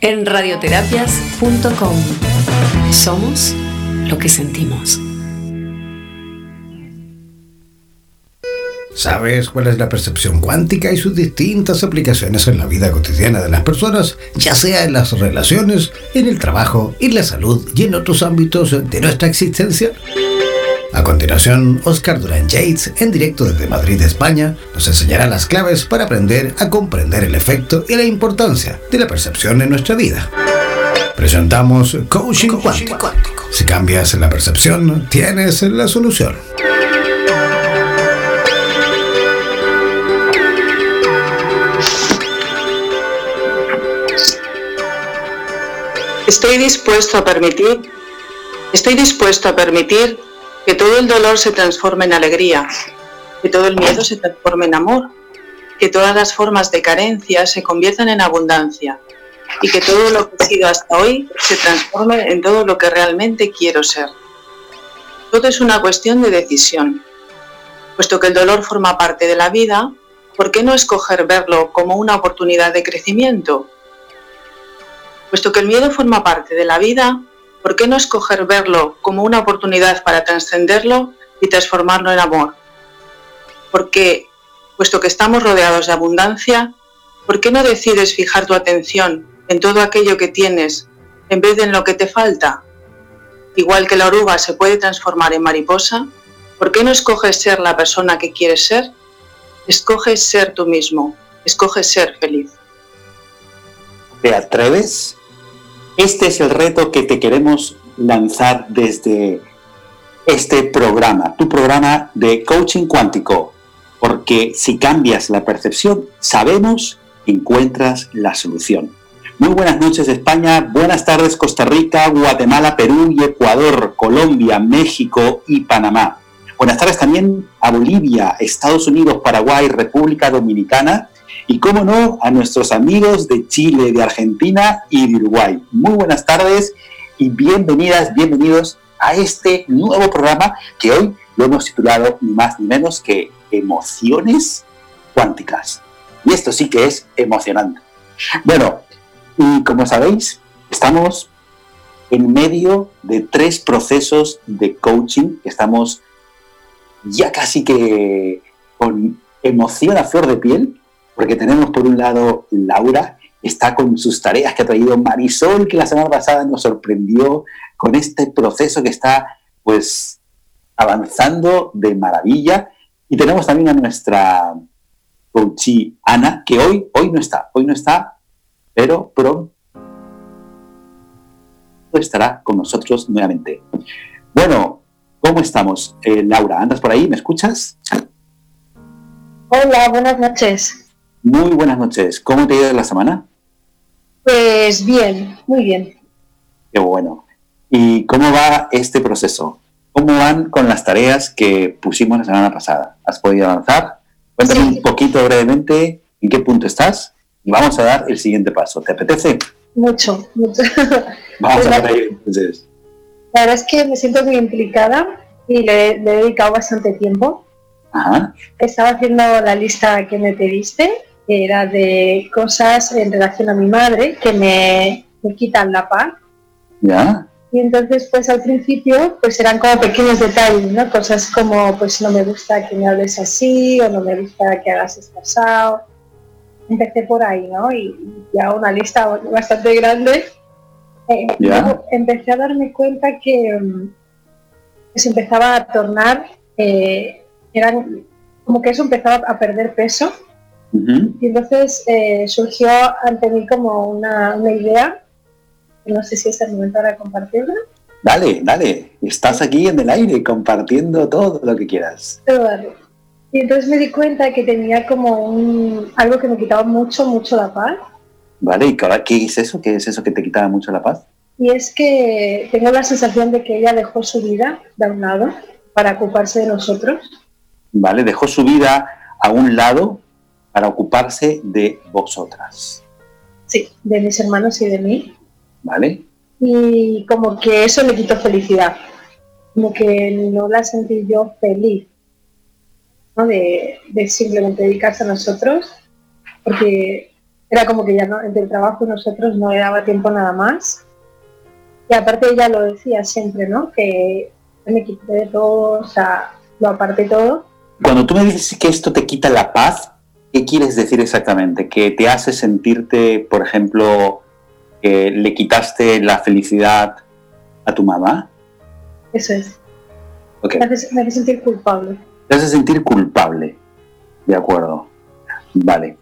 en radioterapias.com. Somos lo que sentimos. ¿Sabes cuál es la percepción cuántica y sus distintas aplicaciones en la vida cotidiana de las personas, ya sea en las relaciones, en el trabajo, en la salud y en otros ámbitos de nuestra existencia? A continuación, Oscar Durán Yates, en directo desde Madrid, España, nos enseñará las claves para aprender a comprender el efecto y la importancia de la percepción en nuestra vida. Presentamos Coaching, cuántico. Si cambias la percepción, tienes la solución. Estoy dispuesto a permitir, estoy dispuesto a permitir que todo el dolor se transforme en alegría, que todo el miedo se transforme en amor, que todas las formas de carencia se conviertan en abundancia y que todo lo que he sido hasta hoy se transforme en todo lo que realmente quiero ser. Todo es una cuestión de decisión. Puesto que el dolor forma parte de la vida, ¿por qué no escoger verlo como una oportunidad de crecimiento Puesto que el miedo forma parte de la vida, ¿por qué no escoger verlo como una oportunidad para trascenderlo y transformarlo en amor? Porque, puesto que estamos rodeados de abundancia, ¿por qué no decides fijar tu atención en todo aquello que tienes en vez de en lo que te falta? Igual que la oruga se puede transformar en mariposa, ¿por qué no escoges ser la persona que quieres ser? Escoges ser tú mismo, escoges ser feliz. ¿Te atreves? Este es el reto que te queremos lanzar desde este programa, tu programa de coaching cuántico, porque si cambias la percepción, sabemos encuentras la solución. Muy buenas noches España, buenas tardes Costa Rica, Guatemala, Perú y Ecuador, Colombia, México y Panamá. Buenas tardes también a Bolivia, Estados Unidos, Paraguay, República Dominicana y, cómo no, a nuestros amigos de Chile, de Argentina y de Uruguay. Muy buenas tardes y bienvenidas, bienvenidos a este nuevo programa que hoy lo hemos titulado ni más ni menos que Emociones Cuánticas. Y esto sí que es emocionante. Bueno, y como sabéis, estamos en medio de tres procesos de coaching estamos ya casi que con emoción a flor de piel porque tenemos por un lado Laura, está con sus tareas que ha traído Marisol, que la semana pasada nos sorprendió con este proceso que está pues avanzando de maravilla. Y tenemos también a nuestra coachí Ana, que hoy, hoy no está, hoy no está, pero pronto estará con nosotros nuevamente. Bueno, ¿cómo estamos? Eh, Laura, ¿andas por ahí? ¿Me escuchas? Hola, buenas noches. Muy buenas noches. ¿Cómo te ha ido la semana? Pues bien, muy bien. Qué bueno. ¿Y cómo va este proceso? ¿Cómo van con las tareas que pusimos la semana pasada? ¿Has podido avanzar? Cuéntame un poquito brevemente en qué punto estás y vamos a dar el siguiente paso. ¿Te apetece? Mucho, mucho. Vamos a ver ahí entonces. La verdad es que me siento muy implicada y le, le he dedicado bastante tiempo. Ajá. Estaba haciendo la lista que me pediste era de cosas en relación a mi madre que me, quitan la paz. Ya. Y entonces, pues al principio, pues eran como pequeños detalles, ¿no? Cosas como, pues no me gusta que me hables así, o no me gusta que hagas estresado. Empecé por ahí, ¿no? Y, ya una lista bastante grande. Eh, empecé a darme cuenta que, mm, se empezaba a tornar, eh, eran como que eso empezaba a perder peso y entonces eh, surgió ante mí como una, una, idea, no sé si es el momento ahora de compartirla. Dale, dale, estás aquí en el aire compartiendo todo lo que quieras. Vale. Y entonces me di cuenta que tenía como un, algo que me quitaba mucho, mucho la paz. Vale, ¿y qué es eso? ¿Qué es eso que te quitaba mucho la paz? Y es que tengo la sensación de que ella dejó su vida de un lado para ocuparse de nosotros. Vale, dejó su vida a un lado para ocuparse de vosotras. Sí, de mis hermanos y de mí. ¿Vale? Y como que eso le quitó felicidad, como que no la sentí yo feliz, ¿no? de, simplemente dedicarse a nosotros, porque era como que ya no, entre el trabajo y nosotros no le daba tiempo nada más. Y aparte ella lo decía siempre, ¿no? Que me quité de todo, o sea, lo aparté todo. Cuando tú me dices que esto te quita la paz, ¿qué quieres decir exactamente? ¿Que te hace sentirte, por ejemplo, que le quitaste la felicidad a tu mamá? Eso es. Me, hace, me hace sentir culpable. Te hace sentir culpable. De acuerdo. Vale.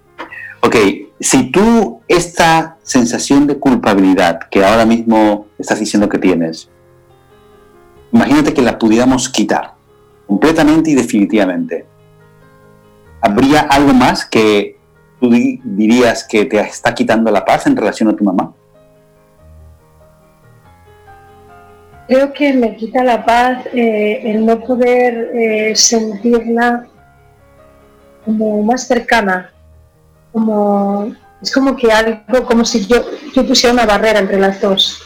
Ok, si tú esta sensación de culpabilidad que ahora mismo estás diciendo que tienes, imagínate que la pudiéramos quitar completamente y definitivamente. ¿Habría algo más que tú dirías que te está quitando la paz en relación a tu mamá? Creo que me quita la paz eh, el no poder eh, sentirla como más cercana, como es como que algo, como si yo, yo pusiera una barrera entre las dos.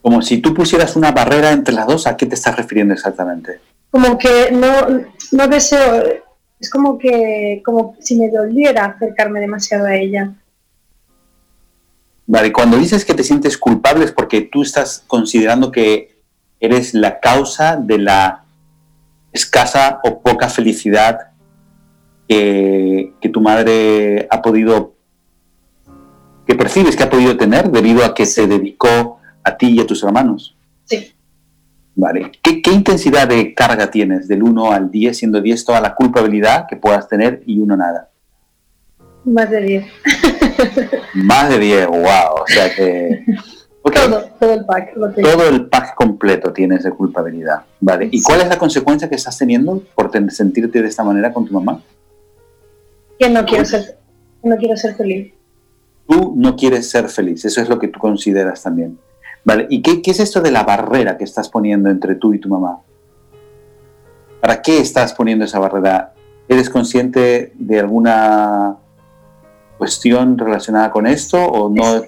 Como si tú pusieras una barrera entre las dos, ¿a qué te estás refiriendo exactamente? Como que no, no deseo, es como que como si me doliera acercarme demasiado a ella. Vale, cuando dices que te sientes culpable es porque tú estás considerando que eres la causa de la escasa o poca felicidad que, que tu madre ha podido, que percibes que ha podido tener debido a que se dedicó a ti y a tus hermanos. Sí. Vale. ¿Qué, intensidad de carga tienes del 1 al 10, siendo 10 toda la culpabilidad que puedas tener y uno nada? Más de 10. Más de 10, wow. O sea que... Todo, todo, el pack. todo el pack completo tienes de culpabilidad. Vale. ¿Y cuál es la consecuencia que estás teniendo por sentirte de esta manera con tu mamá? Que no quiero ser, no quiero ser feliz. Tú no quieres ser feliz, eso es lo que tú consideras también. Vale, ¿y qué, es esto de la barrera que estás poniendo entre tú y tu mamá? ¿Para qué estás poniendo esa barrera? ¿Eres consciente de alguna cuestión relacionada con esto o no?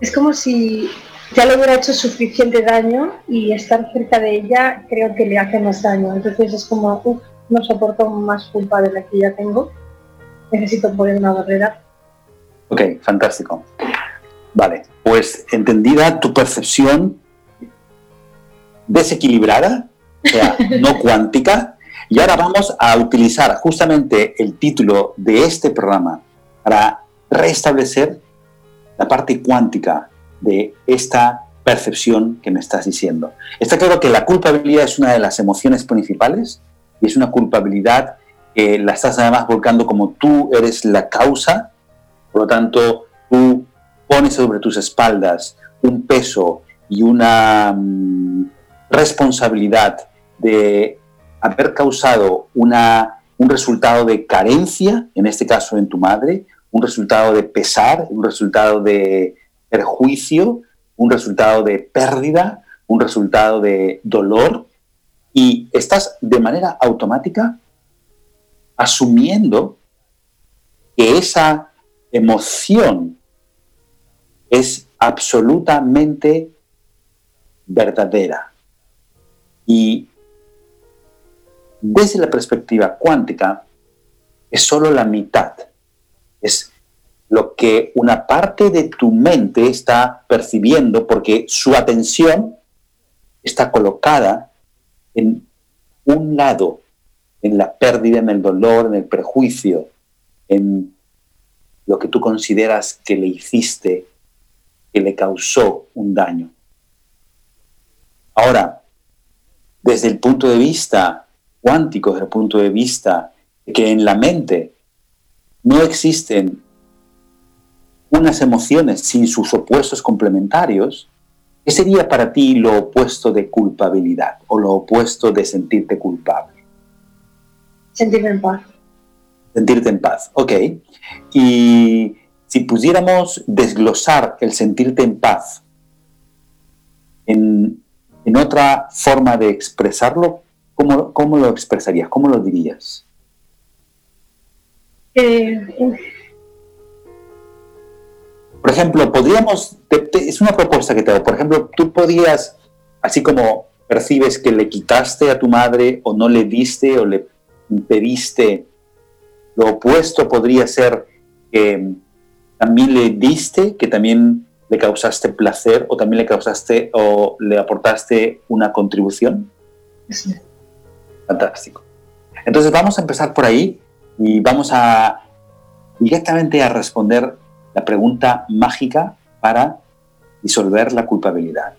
Es, como si ya le hubiera hecho suficiente daño y estar cerca de ella creo que le hace más daño. Entonces es como, uff, no soporto más culpa de la que ya tengo. Necesito poner una barrera. Ok, fantástico. Vale, pues entendida tu percepción desequilibrada, o sea, no cuántica, y ahora vamos a utilizar justamente el título de este programa para restablecer la parte cuántica de esta percepción que me estás diciendo. Está claro que la culpabilidad es una de las emociones principales y es una culpabilidad que la estás además volcando como tú eres la causa, por lo tanto tú pones sobre tus espaldas un peso y una mm, responsabilidad de haber causado una, un resultado de carencia, en este caso en tu madre, un resultado de pesar, un resultado de perjuicio, un resultado de pérdida, un resultado de dolor, y estás de manera automática asumiendo que esa emoción es absolutamente verdadera. Y desde la perspectiva cuántica, es solo la mitad. Es lo que una parte de tu mente está percibiendo porque su atención está colocada en un lado, en la pérdida, en el dolor, en el prejuicio, en lo que tú consideras que le hiciste que le causó un daño. Ahora, desde el punto de vista cuántico, desde el punto de vista de que en la mente no existen unas emociones sin sus opuestos complementarios, ¿qué sería para ti lo opuesto de culpabilidad o lo opuesto de sentirte culpable? Sentirme en paz. Sentirte en paz, ok. Y si pudiéramos desglosar el sentirte en paz en, otra forma de expresarlo, ¿cómo, ¿cómo, lo expresarías? ¿Cómo lo dirías? Eh, por ejemplo, podríamos, es una propuesta que te hago, por ejemplo, tú podrías, así como percibes que le quitaste a tu madre o no le diste o le impediste, lo opuesto podría ser que también le diste, que también le causaste placer o también le causaste o le aportaste una contribución? Sí. Fantástico. Entonces vamos a empezar por ahí y vamos a directamente a responder la pregunta mágica para disolver la culpabilidad.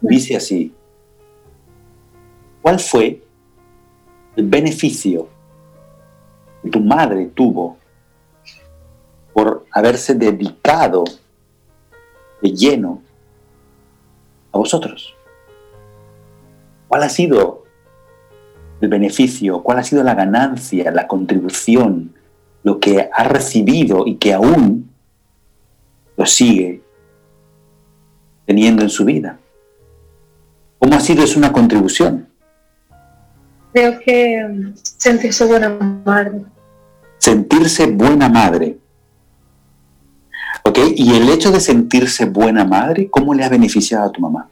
Dice así, ¿cuál fue el beneficio que tu madre tuvo haberse dedicado de lleno a vosotros? ¿Cuál ha sido el beneficio? ¿Cuál ha sido la ganancia, la contribución, lo que ha recibido y que aún lo sigue teniendo en su vida? ¿Cómo ha sido eso una contribución? Creo que mm, sentirse buena madre. Sentirse buena madre. ¿Ok? Y el hecho de sentirse buena madre, ¿cómo le ha beneficiado a tu mamá?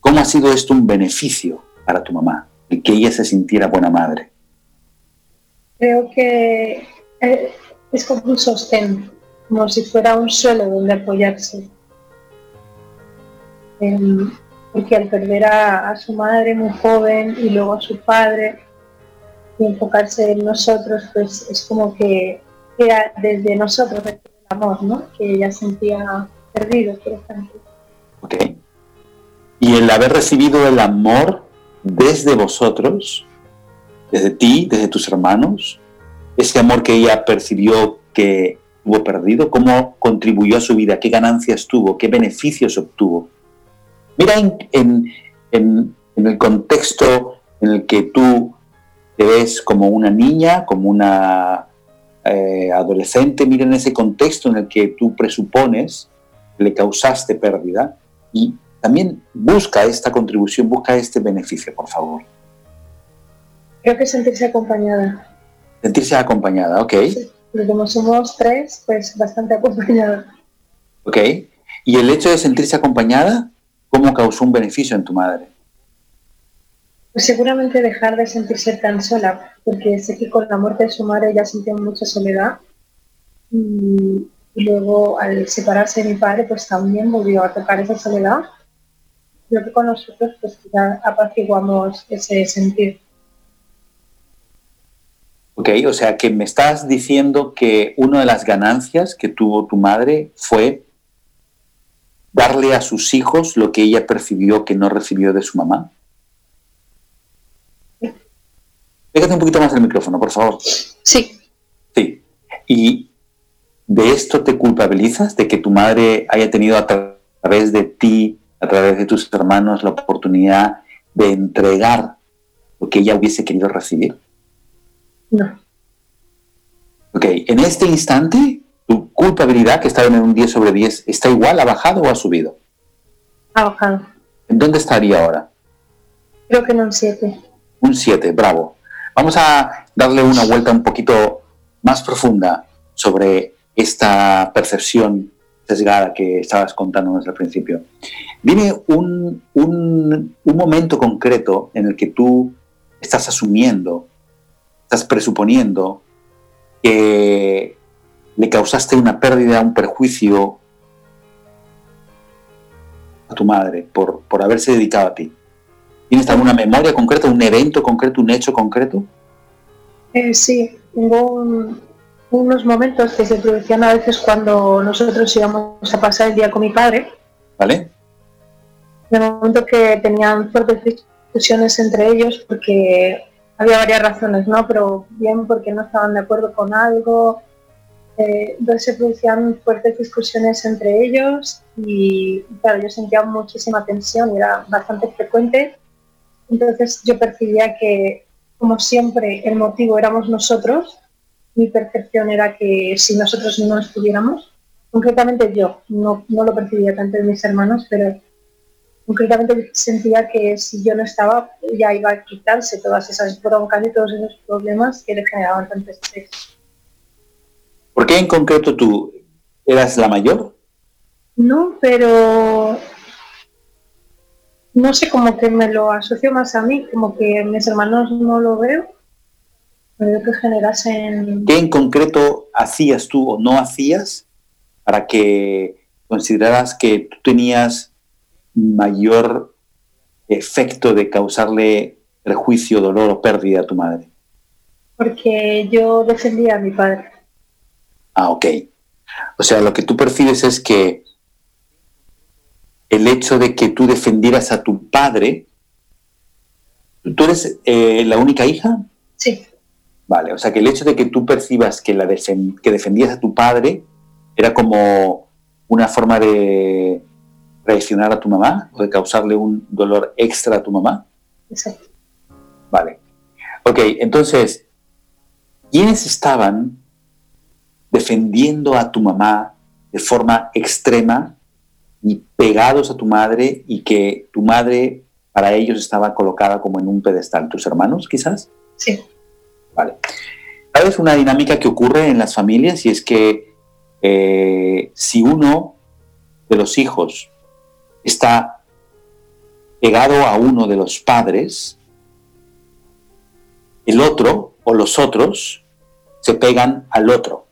¿Cómo ha sido esto un beneficio para tu mamá? El que ella se sintiera buena madre. Creo que eh, es como un sostén, como si fuera un suelo donde apoyarse. Em, porque al perder a, a su madre muy joven y luego a su padre y enfocarse en nosotros, pues es como que era desde nosotros el amor, ¿no? Que ella sentía perdido, por ejemplo. ¿Ok? Y el haber recibido el amor desde vosotros, desde ti, desde tus hermanos, ese amor que ella percibió que hubo perdido, cómo contribuyó a su vida, qué ganancias tuvo, qué beneficios obtuvo. Mira en, en, en el contexto en el que tú te ves como una niña, como una eh, adolescente, mira en ese contexto en el que tú presupones le causaste pérdida y también busca esta contribución, busca este beneficio, por favor. Creo que sentirse acompañada. Sentirse acompañada, ok. Sí, porque como somos tres, pues bastante acompañada. Ok. Y el hecho de sentirse acompañada, ¿cómo causó un beneficio en tu madre? Pues seguramente dejar de sentirse tan sola, porque sé que con la muerte de su madre ella sentía mucha soledad. Y, y luego al separarse de mi padre, pues también volvió a tocar esa soledad. Creo que con nosotros pues ya apaciguamos ese sentir. Ok, o sea que me estás diciendo que una de las ganancias que tuvo tu madre fue darle a sus hijos lo que ella percibió que no recibió de su mamá. Pégate un poquito más el micrófono, por favor. Sí. Sí. ¿Y de esto te culpabilizas? ¿De que tu madre haya tenido a tra- través de ti, a través de tus hermanos, la oportunidad de entregar lo que ella hubiese querido recibir? No, Ok, en este instante, tu culpabilidad, que estaba en un 10 sobre 10, ¿está igual, ha bajado o ha subido? ha bajado. ¿En dónde estaría ahora? Creo que no un 7. Un 7, bravo. Vamos a darle una vuelta un poquito más profunda sobre esta percepción sesgada que estabas contándonos al principio. Viene un, un, un momento concreto en el que tú estás asumiendo, estás presuponiendo que le causaste una pérdida, un perjuicio a tu madre por, por haberse dedicado a ti. ¿Tienes alguna memoria concreta, un evento concreto, un hecho concreto? Eh, sí, un- unos momentos que se producían a veces cuando nosotros íbamos a pasar el día con mi padre. ¿Vale? De momento que tenían fuertes discusiones entre ellos porque había varias razones, ¿no? Pero bien porque no estaban de acuerdo con algo. Eh, entonces se producían fuertes discusiones entre ellos y claro, yo sentía muchísima tensión y era bastante frecuente. Entonces yo percibía que, como siempre, el motivo éramos nosotros. Mi percepción era que si nosotros no estuviéramos, concretamente yo, no, no lo percibía tanto de mis hermanos, pero concretamente sentía que si yo no estaba, ya iba a quitarse todas esas broncas y todos esos problemas que le generaban tanto estrés. ¿Por qué en concreto tú eras la mayor? No, pero no sé, como que me lo asocio más a mí, como que mis hermanos no lo veo. que generasen... ¿Qué en concreto hacías tú o no hacías para que consideraras que tú tenías mayor efecto de causarle perjuicio, dolor o pérdida a tu madre? Porque yo defendía a mi padre. Ah, ok. O sea, lo que tú percibes es que el hecho de que tú defendieras a tu padre, ¿tú eres eh, la única hija? Sí. Vale, o sea que el hecho de que tú percibas que, la que defendías a tu padre era como una forma de reaccionar a tu mamá o de causarle un dolor extra a tu mamá. Exacto. Vale. Ok, entonces, ¿quiénes estaban defendiendo a tu mamá de forma extrema y pegados a tu madre y que tu madre para ellos estaba colocada como en un pedestal? ¿Tus hermanos quizás? Sí. Vale. ¿Sabes una dinámica que ocurre en las familias? Y es que eh, si uno de los hijos está pegado a uno de los padres, el otro o los otros se pegan al otro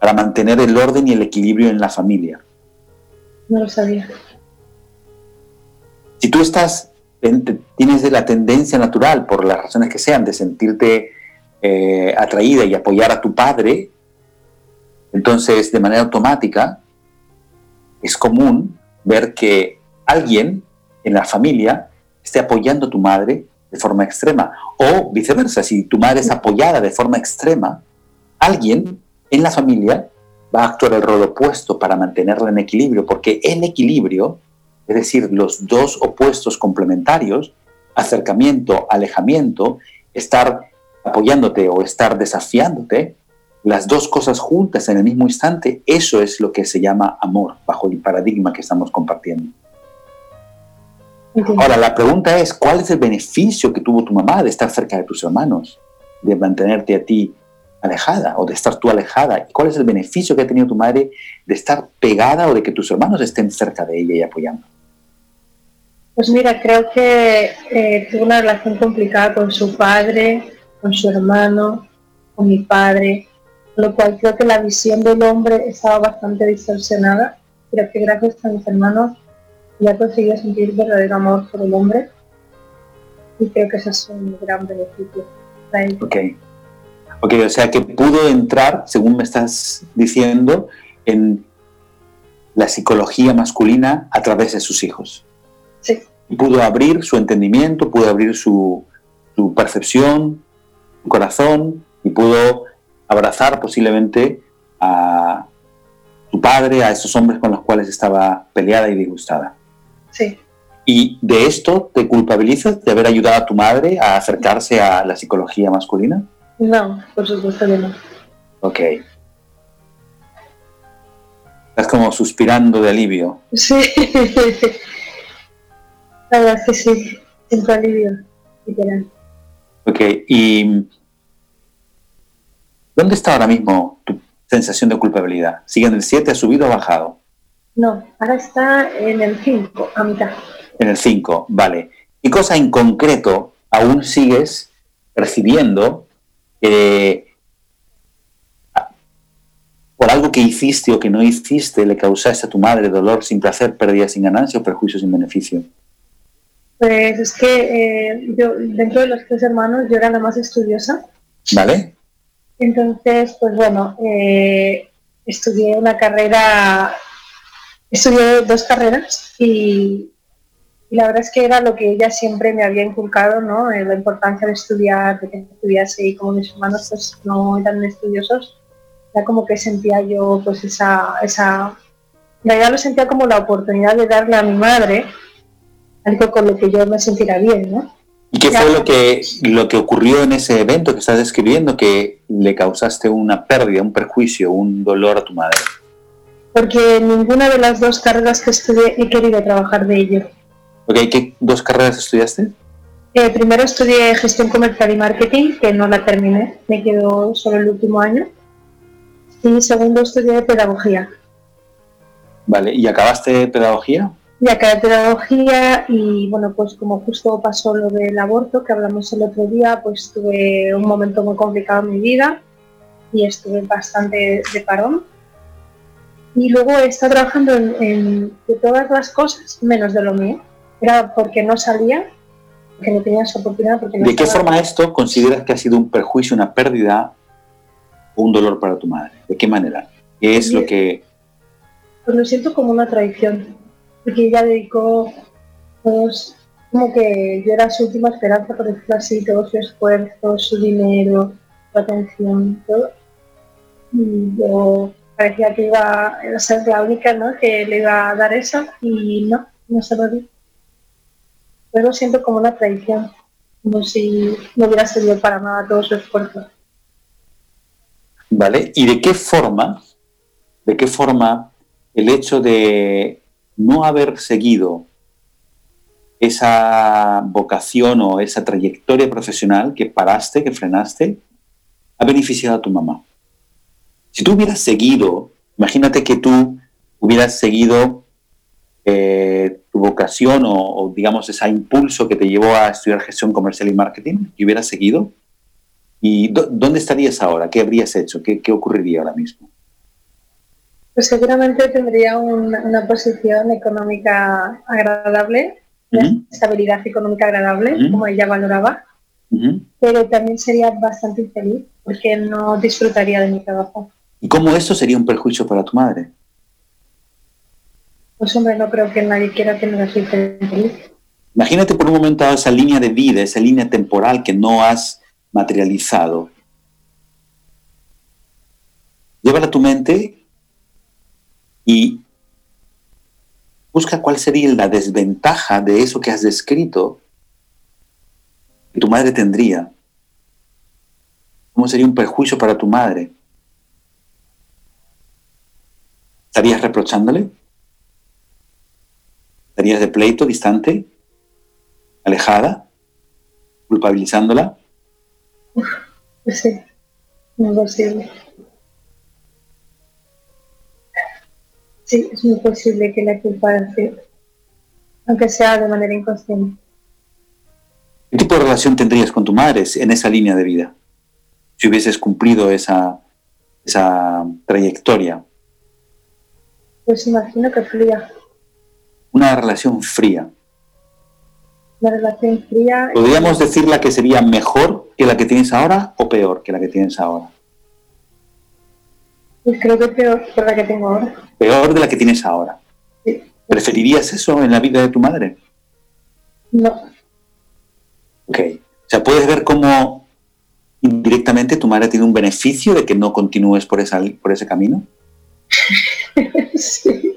para mantener el orden y el equilibrio en la familia. No lo sabía. Si tú estás tienes la tendencia natural, por las razones que sean, de sentirte eh, atraída y apoyar a tu padre, entonces de manera automática es común ver que alguien en la familia esté apoyando a tu madre de forma extrema. O viceversa, si tu madre es apoyada de forma extrema, alguien en la familia va a actuar el rol opuesto para mantenerla en equilibrio, porque el equilibrio es decir, los dos opuestos complementarios, acercamiento, alejamiento, estar apoyándote o estar desafiándote, las dos cosas juntas en el mismo instante, eso es lo que se llama amor, bajo el paradigma que estamos compartiendo. Ahora, la pregunta es, ¿cuál es el beneficio que tuvo tu mamá de estar cerca de tus hermanos, de mantenerte a ti alejada o de estar tú alejada? ¿Cuál es el beneficio que ha tenido tu madre de estar pegada o de que tus hermanos estén cerca de ella y apoyando? Pues mira, creo que eh, tuvo una relación complicada con su padre, con su hermano, con mi padre, lo cual creo que la visión del hombre estaba bastante distorsionada. Creo que gracias a mis hermanos ya conseguido sentir verdadero amor por el hombre y creo que eso es un gran beneficio para él. Ok. Ok, o sea que pudo entrar, según me estás diciendo, en la psicología masculina a través de sus hijos. Sí. Pudo abrir su entendimiento, pudo abrir su, percepción, su corazón y pudo abrazar posiblemente a su padre, a esos hombres con los cuales estaba peleada y disgustada. Sí. ¿Y de esto te culpabilizas de haber ayudado a tu madre a acercarse a la psicología masculina? No, por supuesto que no. Ok. Estás como suspirando de alivio. Sí. La verdad que sí, siento alivio, literal. Ok, y ¿dónde está ahora mismo tu sensación de culpabilidad? ¿Sigue en el 7, ha subido o ha bajado? No, ahora está en el 5, a mitad. En el 5, vale. ¿Qué cosa en concreto aún sigues percibiendo eh, por algo que hiciste o que no hiciste le causaste a tu madre dolor sin placer, pérdida sin ganancia o perjuicio sin beneficio? Pues es que eh, yo, dentro de los tres hermanos, yo era la más estudiosa. ¿Vale? Entonces, pues bueno, eh, estudié una carrera, estudié dos carreras y, la verdad es que era lo que ella siempre me había inculcado, ¿no? Eh, la importancia de estudiar, de que estudiase y como mis hermanos pues no eran estudiosos, ya como que sentía yo pues esa, esa, en realidad lo sentía como la oportunidad de darle a mi madre algo con lo que yo me sintiera bien, ¿no? ¿Y qué fue lo que, lo que ocurrió en ese evento que estás describiendo que le causaste una pérdida, un perjuicio, un dolor a tu madre? Porque ninguna de las dos carreras que estudié he querido trabajar de ello. Ok, ¿qué dos carreras estudiaste? Eh, primero estudié gestión comercial y marketing, que no la terminé, me quedó solo el último año. Y segundo estudié pedagogía. Vale, ¿y acabaste pedagogía? y acabé pedagogía y bueno, pues como justo pasó lo del aborto que hablamos el otro día, pues tuve un momento muy complicado en mi vida y estuve bastante de parón. Y luego he estado trabajando en, de todas las cosas menos de lo mío. Era porque no salía, porque no tenía esa oportunidad. Porque ¿De qué forma esto consideras que ha sido un perjuicio, una pérdida o un dolor para tu madre? ¿De qué manera? ¿Qué es lo que...? Pues lo siento como una traición porque ella dedicó todos, como que yo era su última esperanza, por decirlo así, todo su esfuerzo, su dinero, su atención, todo. Y yo parecía que iba a ser la única ¿no? que le iba a dar eso y no, no se lo di. Lo siento como una traición, como si no hubiera servido para nada todo su esfuerzo. ¿Vale? ¿Y de qué forma, de qué forma el hecho de no haber seguido esa vocación o esa trayectoria profesional que paraste, que frenaste, ha beneficiado a tu mamá. Si tú hubieras seguido, imagínate que tú hubieras seguido eh, vocación o, digamos ese impulso que te llevó a estudiar gestión comercial y marketing, y hubieras seguido, ¿y dónde estarías ahora? ¿Qué habrías hecho? ¿Qué, ¿Qué ocurriría ahora mismo? Pues seguramente tendría una posición económica agradable, una estabilidad económica agradable, como ella valoraba, pero también sería bastante infeliz porque no disfrutaría de mi trabajo. ¿Y cómo eso sería un perjuicio para tu madre? Pues hombre, no creo que nadie quiera no así feliz. Imagínate por un momento esa línea de vida, esa línea temporal que no has materializado. Llévala a tu mente y busca cuál sería la desventaja de eso que has descrito que tu madre tendría. ¿Cómo sería un perjuicio para tu madre? ¿Estarías reprochándole? ¿Estarías de pleito, distante? ¿Alejada? ¿Culpabilizándola? Sí, no posible. Sí, es muy posible que la culpa aunque sea de manera inconsciente. ¿Qué tipo de relación tendrías con tu madre en esa línea de vida? Si hubieses cumplido esa, esa trayectoria. Pues imagino que fría. Una relación fría. Una relación fría. ¿Podríamos decirla que sería mejor que la que tienes ahora o peor que la que tienes ahora? Pues creo que peor que la que tengo ahora. Peor de la que tienes ahora. Sí. ¿Preferirías eso en la vida de tu madre? No. Ok. O sea, puedes ver cómo indirectamente tu madre tiene un beneficio de que no continúes por, esa, por ese camino. sí.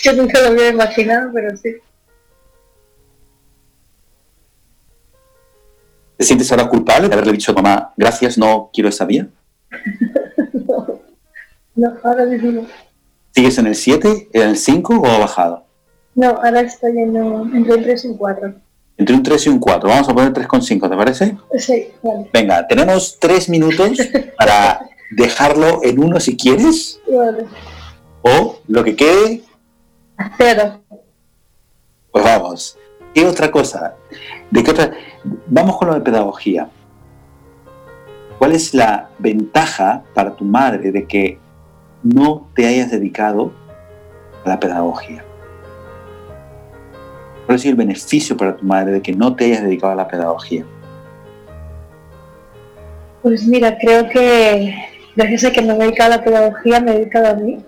Que nunca lo había imaginado, pero sí. ¿Te sientes ahora culpable de haberle dicho a mamá, gracias, no quiero esa vía? No, ahora mismo ¿Sigues en el 7, en el 5 o ha bajado? No, ahora estoy en entre un 3 y un 4. Entre un 3 y un 4. Vamos a poner 3,5, ¿te parece? Sí, vale. Venga, tenemos 3 minutos para dejarlo en uno si quieres. Vale. O lo que quede. Cero. Pues vamos. ¿Qué otra cosa? ¿De qué otra? Vamos con lo de pedagogía. ¿Cuál es la ventaja para tu madre de que no te hayas dedicado a la pedagogía? ¿Cuál es el beneficio para tu madre de que no te hayas dedicado a la pedagogía? Pues mira, creo que gracias a que me he dedicado a la pedagogía, me he dedicado a mí,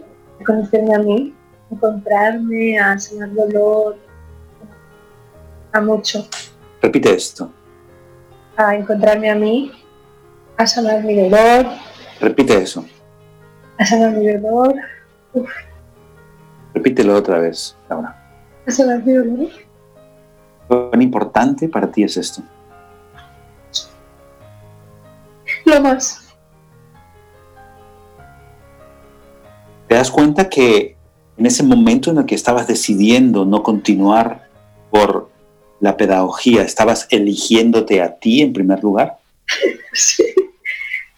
a conocerme a mí, encontrarme, a sanar dolor, a mucho. Repite esto. A encontrarme a mí, a sanar mi dolor. Repite eso a sanar mi dolor. Repítelo otra vez, Laura. A sanar mi dolor. ¿Cuán importante para ti es esto? Lo más. ¿Te das cuenta que en ese momento en el que estabas decidiendo no continuar por la pedagogía, estabas eligiéndote a ti en primer lugar? Sí,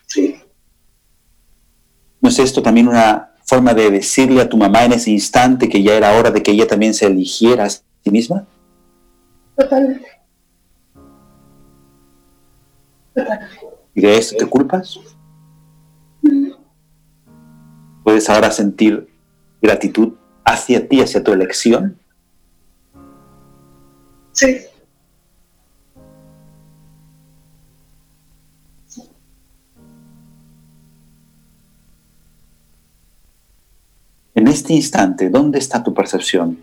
sí. ¿No es esto también una forma de decirle a tu mamá en ese instante que ya era hora de que ella también se eligiera a sí misma? Totalmente. ¿Y de eso te culpas? ¿Puedes ahora sentir gratitud hacia ti, hacia tu elección? Sí. En este instante, ¿dónde está tu percepción?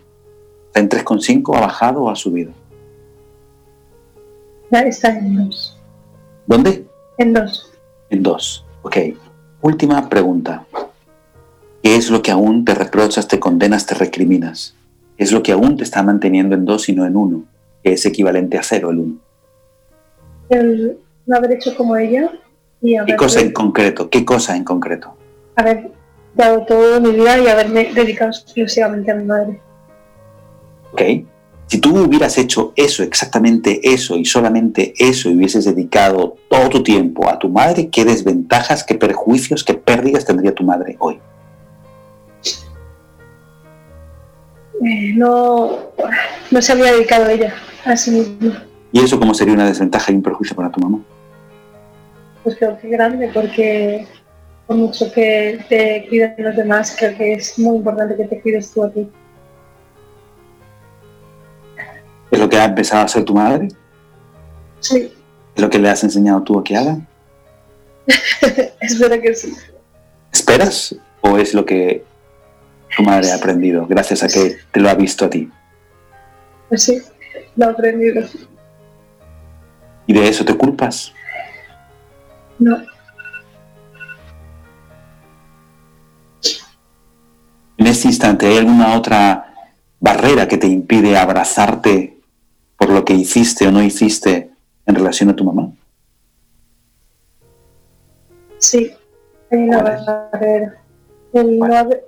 ¿Está en 3,5, ha bajado o ha subido? Ya está en 2. ¿Dónde? En 2. En 2. Ok. Última pregunta. ¿Qué es lo que aún te reprochas, te condenas, te recriminas? ¿Qué es lo que aún te está manteniendo en 2 y no en 1? Que es equivalente a 0 el 1. El no haber hecho como ella y haber... ¿Qué cosa en concreto? ¿Qué cosa en concreto? Haber dado toda mi vida y haberme dedicado exclusivamente a mi madre. ¿Ok? Si tú hubieras hecho eso, exactamente eso y solamente eso y hubieses dedicado todo tu tiempo a tu madre, ¿qué desventajas, qué perjuicios, qué pérdidas tendría tu madre hoy? Eh, no, no se había dedicado ella a sí misma. ¿Y eso cómo sería una desventaja y un perjuicio para tu mamá? Pues creo que grande, porque por mucho que te cuiden los demás, creo que es muy importante que te cuides tú a ti. ¿Es lo que ha empezado a hacer tu madre? Sí, ¿Es lo que le has enseñado tú a que haga? espero que sí. ¿Esperas? ¿O es lo que tu madre ha aprendido gracias a que te lo ha visto a ti? Pues sí, lo he aprendido. ¿Y de eso te culpas? No, En este instante, ¿hay alguna otra barrera que te impide abrazarte por lo que hiciste o no hiciste en relación a tu mamá? sí, hay una barrera. El no, haber-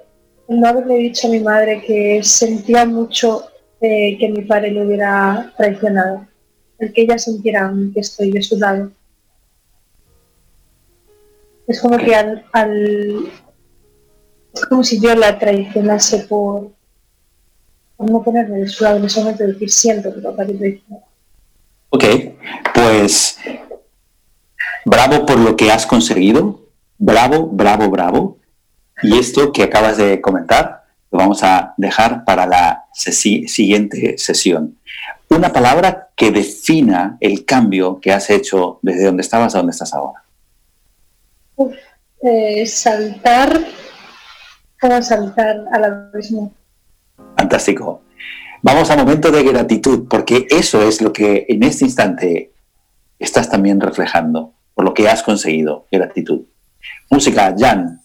no haberle dicho a mi madre que sentía mucho eh, que mi padre le hubiera traicionado. El que ella sintiera que estoy de su lado. Es como que al, al- es como si yo la traicionase por, por no ponerme de su lado en ese momento decir siento que papá te traicionó. Ok, pues bravo por lo que has conseguido, bravo, bravo, bravo. Y esto que acabas de comentar lo vamos a dejar para la sesi- siguiente sesión. Una palabra que defina el cambio que has hecho desde donde estabas a donde estás ahora. Eh, saltar, como saltar al abismo. Fantástico. Vamos a momento de gratitud, porque eso es lo que en este instante estás también reflejando, por lo que has conseguido, gratitud. Música, Jan.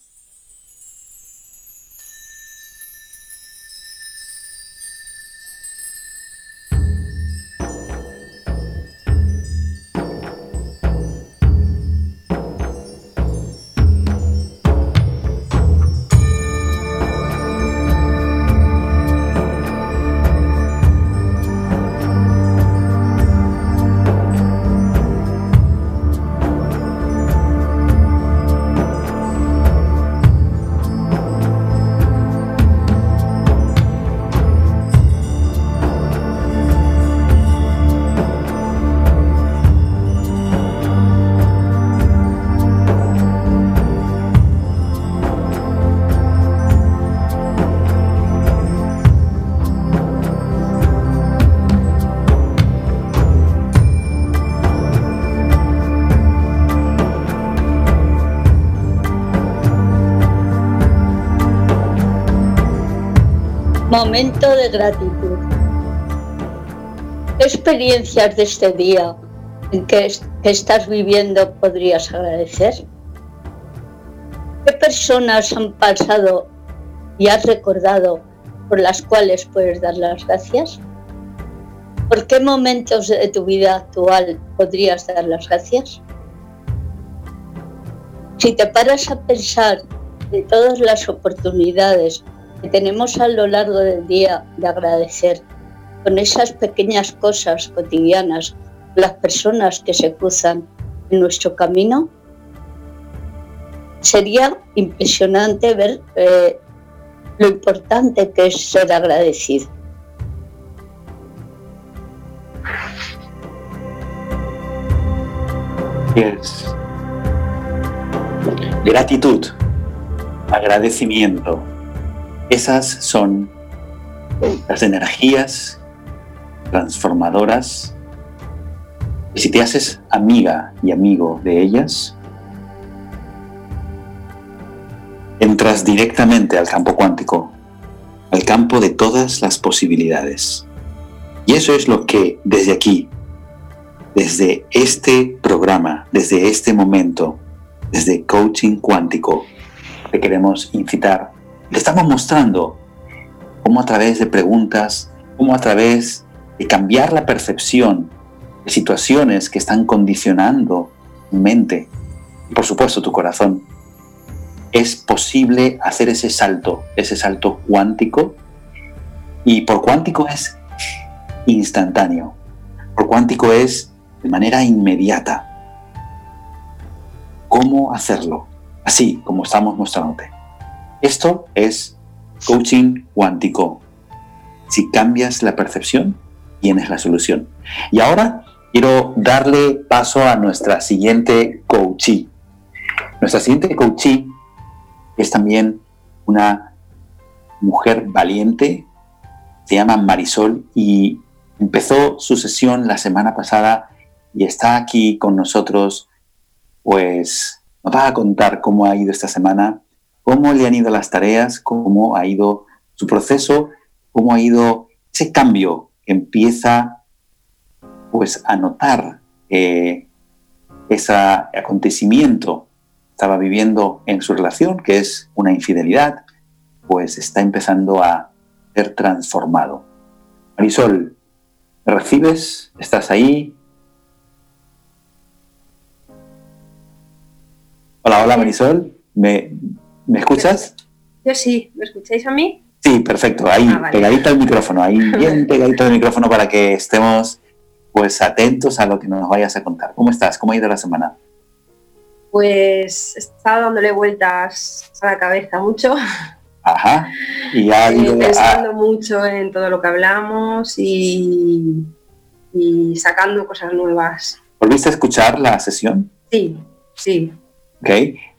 Momento de gratitud. ¿Qué experiencias de este día en que, es- que estás viviendo podrías agradecer? ¿Qué personas han pasado y has recordado por las cuales puedes dar las gracias? ¿Por qué momentos de tu vida actual podrías dar las gracias? Si te paras a pensar de todas las oportunidades que tenemos a lo largo del día de agradecer con esas pequeñas cosas cotidianas, las personas que se cruzan en nuestro camino, sería impresionante ver eh, lo importante que es ser agradecido. Es gratitud, agradecimiento. Esas son las energías transformadoras. Y si te haces amiga y amigo de ellas, entras directamente al campo cuántico, al campo de todas las posibilidades. Y eso es lo que desde aquí, desde este programa, desde este momento, desde Coaching Cuántico, te queremos incitar. Le estamos mostrando cómo a través de preguntas, cómo a través de cambiar la percepción de situaciones que están condicionando tu mente por supuesto tu corazón, es posible hacer ese salto, ese salto cuántico. Y por cuántico es instantáneo, por cuántico es de manera inmediata. ¿Cómo hacerlo? Así como estamos mostrándote. Esto es coaching cuántico. Si cambias la percepción, tienes la solución. Y ahora quiero darle paso a nuestra siguiente coachee. Nuestra siguiente coachee es también una mujer valiente, se llama Marisol y empezó su sesión la semana pasada y está aquí con nosotros, pues nos va a contar cómo ha ido esta semana, cómo le han ido las tareas, cómo ha ido su proceso, cómo ha ido ese cambio que empieza pues a notar eh, ese acontecimiento estaba viviendo en su relación, que es una infidelidad, pues está empezando a ser transformado. Marisol, ¿me recibes? ¿Estás ahí? Hola, hola Marisol, ¿me, ¿me escuchas? Yo sí, ¿me escucháis a mí? Sí, perfecto, ahí, Ah, vale. pegadito al micrófono, ahí bien pegadito al micrófono para que estemos pues atentos a lo que nos vayas a contar. ¿Cómo estás? ¿Cómo ha ido la semana? Pues estaba dándole vueltas a la cabeza mucho, Ajá. Y ha eh, habido- pensando mucho en todo lo que hablamos y, y sacando cosas nuevas. ¿Volviste a escuchar la sesión? Sí, sí, ¿Ok?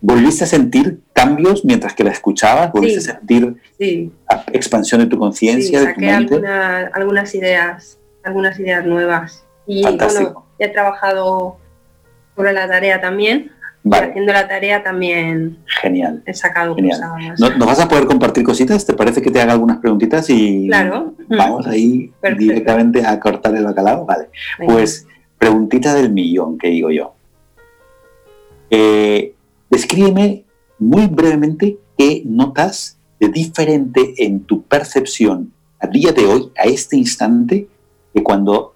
¿Volviste a sentir cambios mientras que la escuchabas? ¿Volviste Sí. a sentir sí. expansión de tu sí conciencia, de tu mente? alguna- algunas ideas, algunas ideas nuevas. Y Fantástico. bueno, ya he trabajado sobre la tarea también. Y haciendo la tarea también genial. he sacado Genial. cosas. ¿No- ¿Nos vas a poder compartir cositas? ¿Te parece que te haga algunas preguntitas y Claro. vamos ahí Perfecto. directamente a cortar el bacalao? Vale. Venga. Pues preguntita del millón, que digo yo. Eh, descríbeme muy brevemente qué notas de diferente en tu percepción a día de hoy, a este instante, de cuando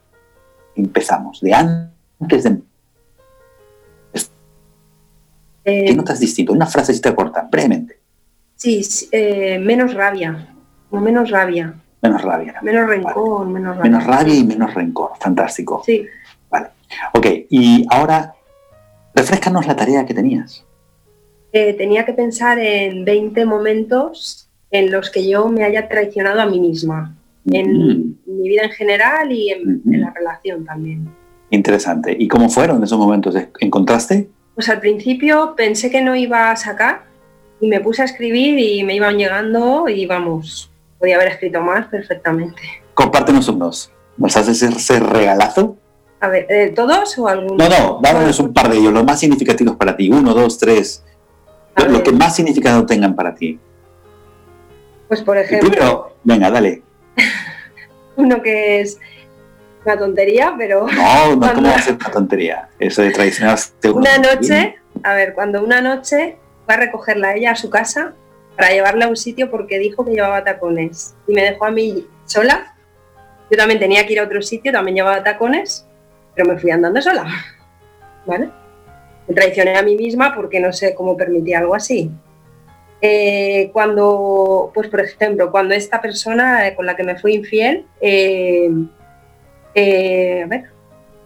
empezamos, de antes de... Eh, ¿Qué notas distinto? Una frasecita corta, brevemente. Sí, sí, eh, menos rabia, como menos rabia, Menos rabia. menos rencor, menos rabia. Menos rabia y menos rencor. Fantástico. Sí, Ok, y ahora, refrescanos la tarea que tenías. eh, tenía que pensar en 20 momentos en los que yo me haya traicionado a mí misma, en Mm, mi vida en general y en, Ujú. en la relación también. interesante. ¿Y cómo fueron esos momentos? ¿Encontraste? Pues al principio pensé que no iba a sacar y me puse a escribir y me iban llegando y vamos, podía haber escrito más perfectamente. Compártenos unos. ¿Nos haces ese regalazo? A ver, ¿eh, ¿todos o algunos? No, no, dámonos un par de ellos, los más significativos para ti. Uno, dos, tres. Lo, que más significado tengan para ti. Pues por ejemplo, primero, venga, dale. uno que es una tontería, pero No, no, ¿cómo Cuando- va a ser una tontería? Eso de traicionarte. una noche, a ver, cuando una noche fue a recogerla a ella a su casa para llevarla a un sitio porque dijo que llevaba tacones y me dejó a mí sola. Yo también tenía que ir a otro sitio, también llevaba tacones, pero me fui andando sola. ¿Vale? Me traicioné a mí misma porque no sé cómo permití algo así. Eh, cuando, pues por ejemplo, cuando esta persona con la que me fui infiel, eh, eh, a ver,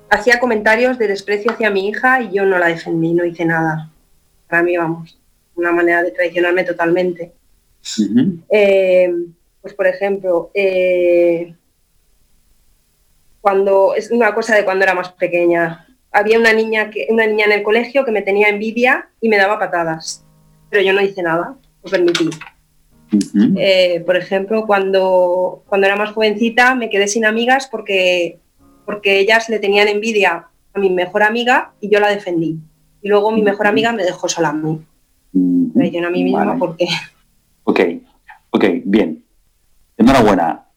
hacía comentarios de desprecio hacia mi hija y yo no la defendí, no hice nada. Para mí, vamos, una manera de traicionarme totalmente. Pues por ejemplo, cuando es una cosa de cuando era más pequeña. Había una niña que una niña en el colegio que me tenía envidia y me daba patadas, pero yo no hice nada, lo permití. Eh, por ejemplo, cuando, cuando era más jovencita me quedé sin amigas porque, porque ellas le tenían envidia a mi mejor amiga y yo la defendí. Y luego mi mejor amiga me dejó sola a mí. Ujú. Traicioné a mí misma Vale. porque Ok, ok, bien. Enhorabuena.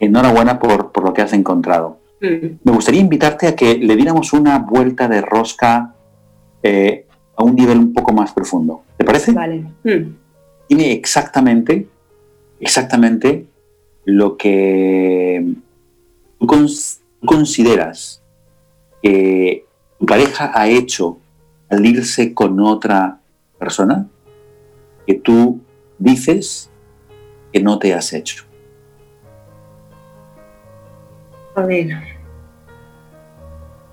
Enhorabuena por, por lo que has encontrado. Mm, Me gustaría invitarte a que le diéramos una vuelta de rosca eh, a un nivel un poco más profundo. ¿Te parece? vale. Mm, Tiene exactamente, exactamente lo que tú cons- tú consideras que tu pareja ha hecho al irse con otra persona que tú dices que no te has hecho. A ver.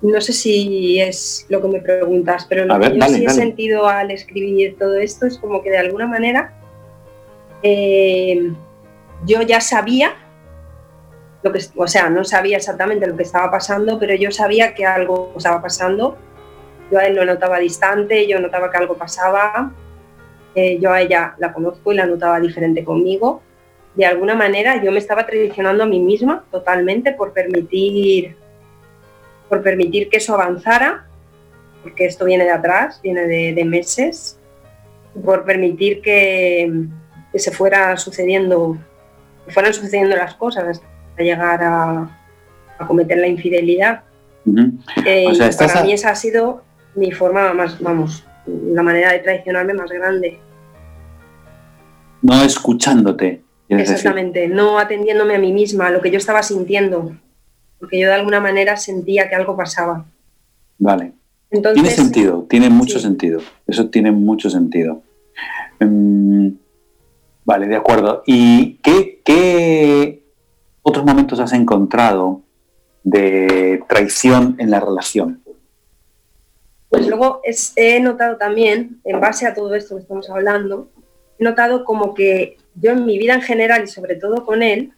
No sé si es lo que me preguntas, pero lo A ver, que yo dale, sí he sentido al escribir todo esto es como que de alguna manera eh, yo ya sabía lo que, o sea, no sabía exactamente lo que estaba pasando, pero yo sabía que algo estaba pasando. Yo a él lo notaba distante, yo notaba que algo pasaba. Eh, yo a ella la conozco y la notaba diferente conmigo. De alguna manera yo me estaba traicionando a mí misma totalmente por permitir, por permitir que eso avanzara, porque esto viene de atrás, viene de, de meses, por permitir que, que se fuera sucediendo, que fueran sucediendo las cosas hasta llegar a, a cometer la infidelidad. Eh, O sea, para a- mí esa ha sido mi forma más, vamos, la manera de traicionarme más grande. No escuchándote. Decir. Exactamente, no atendiéndome a mí misma, a lo que yo estaba sintiendo, porque yo de alguna manera sentía que algo pasaba. Vale. Entonces, Tiene sentido, tiene mucho sí. sentido. Eso tiene mucho sentido. Mm, vale, de acuerdo. ¿Y qué, qué otros momentos has encontrado de traición en la relación? Pues luego es- he notado también, en base a todo esto que estamos hablando, he notado como que yo en mi vida en general y sobre todo con él,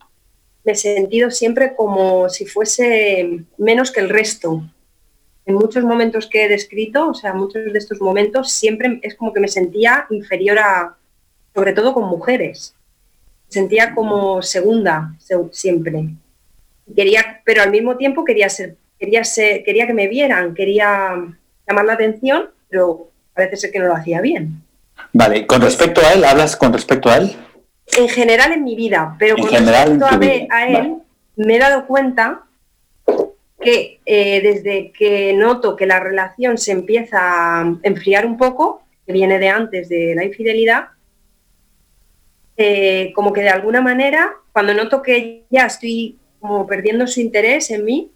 me he sentido siempre como si fuese menos que el resto. En muchos momentos que he descrito, o sea, muchos de estos momentos, siempre es como que me sentía inferior a, sobre todo con mujeres. Me sentía como segunda, se- siempre. Quería, pero al mismo tiempo quería ser, quería ser, quería que me vieran, quería llamar la atención, pero parece ser que no lo hacía bien. Vale, con respecto a él, ¿hablas con respecto a él? En general en mi vida, pero En con general en respecto a, a él, vale. me he dado cuenta que eh, desde que noto que la relación se empieza a enfriar un poco, que viene de antes de la infidelidad, eh, como que de alguna manera, cuando noto que ya estoy como perdiendo su interés en mí,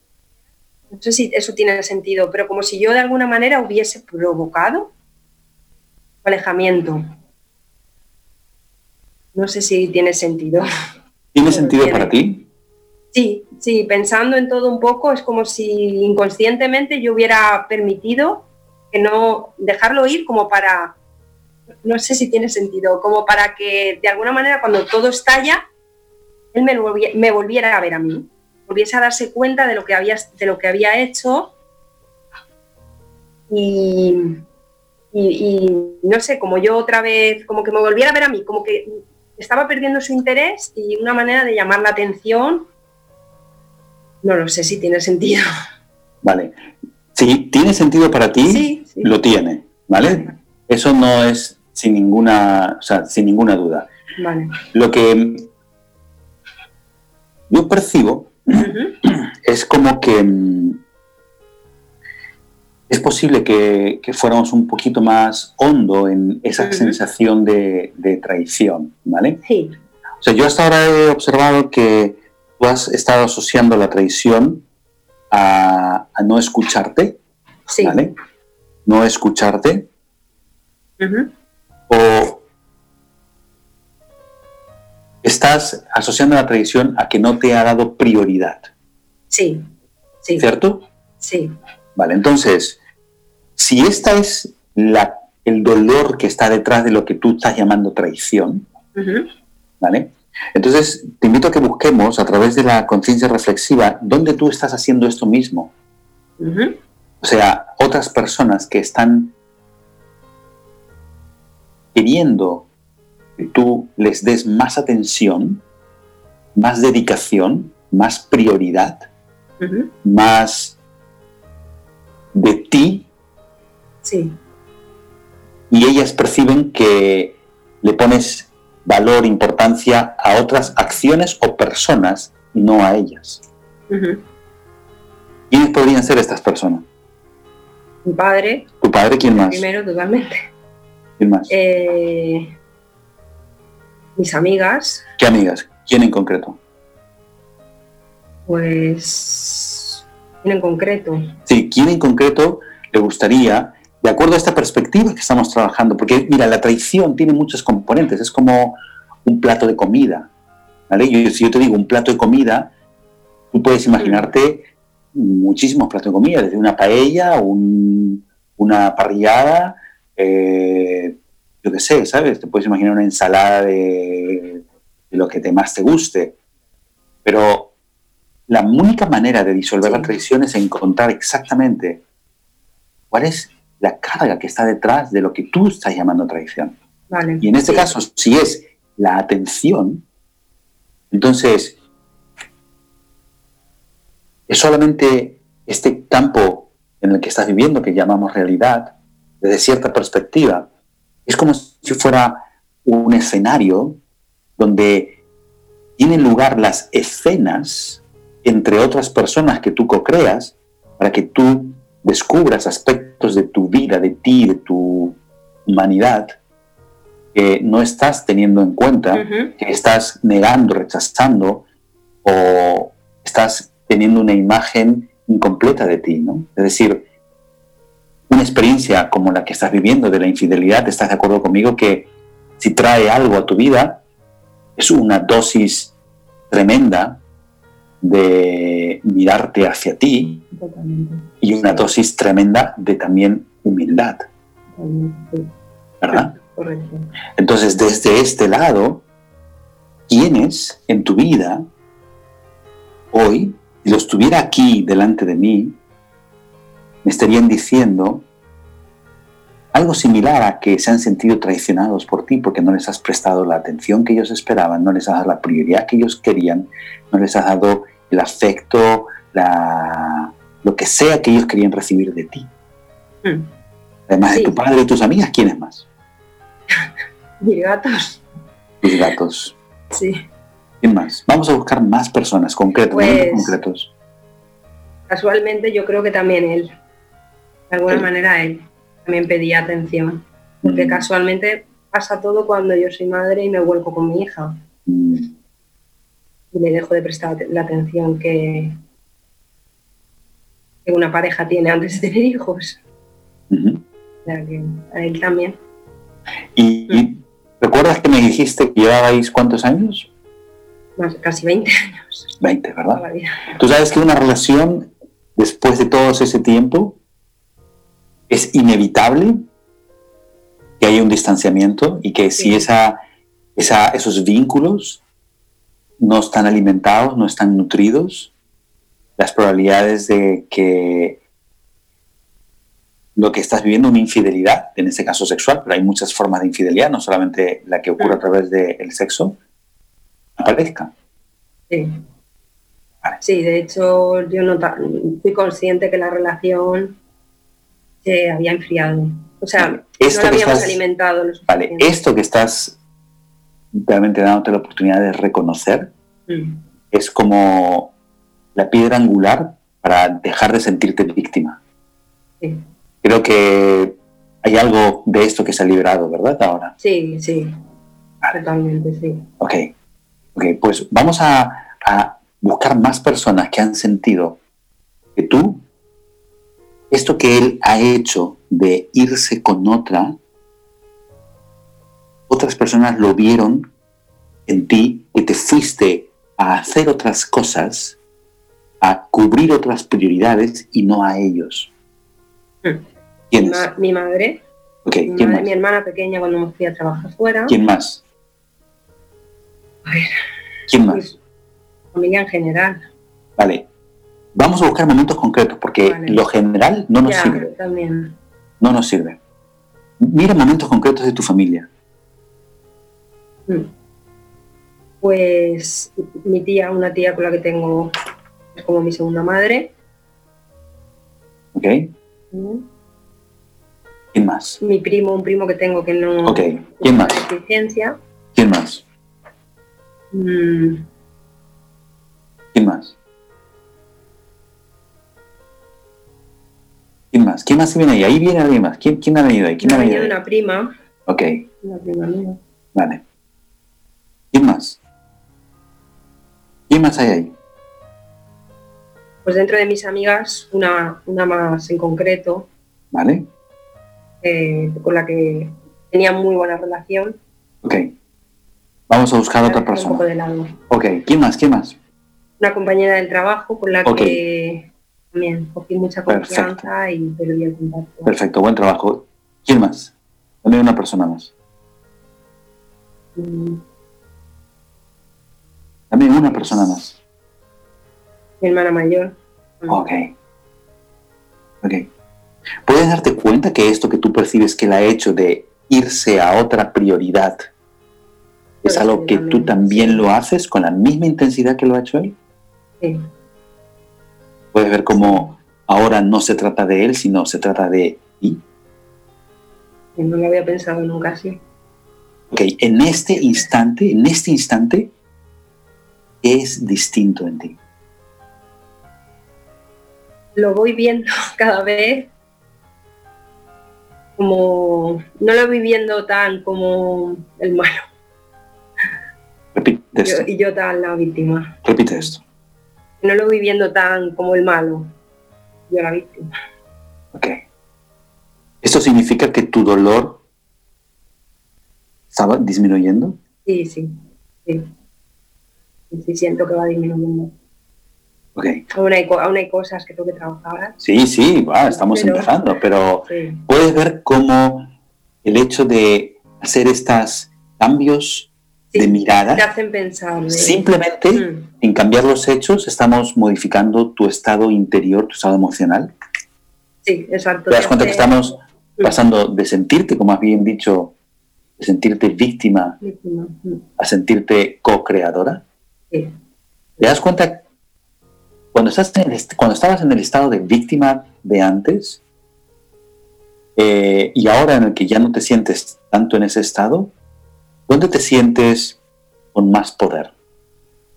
no sé si eso tiene sentido, pero como si yo de alguna manera hubiese provocado su alejamiento. No sé si tiene sentido. ¿Tiene sentido para ti? Sí, sí, pensando en todo un poco, es como si inconscientemente yo hubiera permitido que no dejarlo ir como para, no sé si tiene sentido, como para que de alguna manera cuando todo estalla, él me, volvi- me volviera a ver a mí, volviese a darse cuenta de lo que había, de lo que había hecho y, y- y no sé, como yo otra vez, como que me volviera a ver a mí, como que estaba perdiendo su interés y una manera de llamar la atención no lo sé si tiene sentido. Vale. Si tiene sentido para ti, Sí, sí. lo tiene, ¿vale? Eso no es sin ninguna, o sea, sin ninguna duda. Vale. Lo que yo percibo es como que mm, es posible que, que fuéramos un poquito más hondo en esa sensación de, de traición, ¿vale? Sí, O sea, yo hasta ahora he observado que tú has estado asociando la traición a, a no escucharte, sí. ¿vale? No escucharte o estás asociando la traición a que no te ha dado prioridad, Sí, sí, ¿cierto? sí. Vale, entonces, si esta es la el dolor que está detrás de lo que tú estás llamando traición. ¿Vale? Entonces, te invito a que busquemos a través de la conciencia reflexiva dónde tú estás haciendo esto mismo. O sea, otras personas que están queriendo que tú les des más atención, más dedicación, más prioridad, más de ti Sí. y ellas perciben que le pones valor, importancia a otras acciones o personas y no a ellas. ¿Quiénes podrían ser estas personas? Mi padre, ¿Tu padre? ¿Quién más? primero, totalmente. ¿Quién más? Eh, mis amigas, ¿Qué amigas? ¿Quién en concreto? pues. En concreto. Sí, ¿quién en concreto le gustaría, de acuerdo a esta perspectiva que estamos trabajando? Porque, mira, la traición tiene muchos componentes, es como un plato de comida. ¿vale? Yo- si yo te digo un plato de comida, tú puedes imaginarte muchísimos platos de comida, desde una paella, un- una parrillada, eh, yo qué sé, ¿sabes? Te puedes imaginar una ensalada de, de lo que te más te guste. Pero la única manera de disolver Sí. la traición es encontrar exactamente cuál es la carga que está detrás de lo que tú estás llamando traición. Vale. Y en este Sí. caso, si es la atención, entonces es solamente este campo en el que estás viviendo, que llamamos realidad, desde cierta perspectiva, es como si fuera un escenario donde tienen lugar las escenas entre otras personas que tú co-creas para que tú descubras aspectos de tu vida, de ti, de tu humanidad, que no estás teniendo en cuenta, que estás negando, rechazando o estás teniendo una imagen incompleta de ti, ¿no? Es decir, una experiencia como la que estás viviendo de la infidelidad, ¿estás de acuerdo conmigo que si trae algo a tu vida, es una dosis tremenda de mirarte hacia ti Totalmente. y una dosis tremenda de también humildad, Totalmente. ¿verdad? Correcto. Entonces, desde este lado, ¿quiénes en tu vida hoy, si los tuviera aquí delante de mí, me estarían diciendo algo similar a que se han sentido traicionados por ti porque no les has prestado la atención que ellos esperaban, no les has dado la prioridad que ellos querían, no les has dado el afecto, la, lo que sea que ellos querían recibir de ti. Mm. Además de tu padre y tus amigas, ¿quiénes más? Mis gatos. Tus gatos. Sí. ¿Quién más? Vamos a buscar más personas concretas, Pues- concretos. Casualmente yo creo que también él. De alguna Él. manera él también pedía atención. Porque Mm, casualmente pasa todo cuando yo soy madre y me vuelco con mi hija. mm, y le dejo de prestar la atención que, que una pareja tiene antes de tener hijos. ujú. O sea que a él también. Y, y recuerdas que me dijiste que llevabais cuántos años? Más, casi 20 años 20, toda ¿verdad? Tú sabes que una relación, después de todo ese tiempo, es inevitable que haya un distanciamiento y que si esa, esos vínculos no están alimentados, no están nutridos, las probabilidades de que lo que estás viviendo, una infidelidad, en este caso sexual, pero hay muchas formas de infidelidad, no solamente la que ocurre a través del sexo, aparezca. Sí. Vale. Sí, de hecho yo nota, fui consciente que la relación se había enfriado. O sea, Esto no la habíamos estás- alimentado Vale, esto que estás realmente dándote la oportunidad de reconocer Mm. es como la piedra angular para dejar de sentirte víctima. Sí. Creo que hay algo de esto que se ha liberado, ¿verdad? Ahora. Sí, sí. Totalmente, sí. Ok. Ok, pues vamos a, a buscar más personas que han sentido que tú, esto que él ha hecho de irse con otra, otras personas lo vieron en ti, que te fuiste a hacer otras cosas, a cubrir otras prioridades y no a ellos. Mm. Mi, ¿Quiénes? ma- mi madre, Ok, Mi, ¿quién madre- más? mi hermana pequeña cuando me fui a trabajar fuera. ¿Quién más? A ver, ¿Quién más? familia en general. Vale. Vamos a buscar momentos concretos porque Vale. lo general no nos ya, sirve. también. No nos sirve. Mira momentos concretos de tu familia. Mm. Pues mi tía, una tía con la que tengo es como mi segunda madre. ¿Ok? Mm. ¿Quién más? Mi primo, un primo que tengo que no Ok. ¿Quién más? deficiencia. ¿Quién más? Mm, ¿Quién más? ¿Quién más? ¿Quién más viene ahí? Ahí viene alguien más. ¿Quién, quién ha venido ahí? ¿Quién ha venido venido ahí? una prima, Ok, una prima mía. vale. ¿Quién más? ¿Quién más hay ahí? Pues dentro de mis amigas, una, una más en concreto, ¿Vale? eh, con la que tenía muy buena relación. Ok. Vamos a buscar a otra Un poco persona. de lado. Ok, ¿quién más? ¿Quién más? Una compañera del trabajo con la que también cogí mucha Perfecto. confianza y perdí el contacto. Perfecto, buen trabajo. ¿Quién más? También una persona más. Mm, También una persona más. Mi hermana mayor. Ok. Ok. ¿Puedes darte cuenta que esto que tú percibes que él ha hecho de irse a otra prioridad es algo que tú también, lo haces con la misma intensidad que lo ha hecho él? Sí. Puedes ver cómo ahora no se trata de él, sino se trata de ti. No lo había pensado nunca así. Ok, en este instante, en este instante, ¿qué es distinto en ti? Lo voy viendo cada vez como... No lo voy viendo tan como el malo Repite yo- esto. y yo tan la víctima. Repite esto. No lo voy viendo tan como el malo, yo la víctima. Ok. ¿Esto significa que tu dolor estaba disminuyendo? Sí, sí, sí. Sí, siento que va disminuyendo. Ok. Aún hay, aún hay cosas que tengo que trabajar. Sí, sí, va, estamos Pero- empezando, pero Sí, puedes ver cómo el hecho de hacer estos cambios Sí, de te mirada, hacen pensar. de- simplemente Mm, en cambiar los hechos, estamos modificando tu estado interior, tu estado emocional. Sí, exacto. Te das cuenta que estamos Mm, pasando de sentirte, como has bien dicho, de sentirte víctima víctima, mm, a sentirte co-creadora. Sí. ¿Te das cuenta cuando, estás en el est- cuando estabas en el estado de víctima de antes eh, y ahora en el que ya no te sientes tanto en ese estado, ¿dónde te sientes con más poder?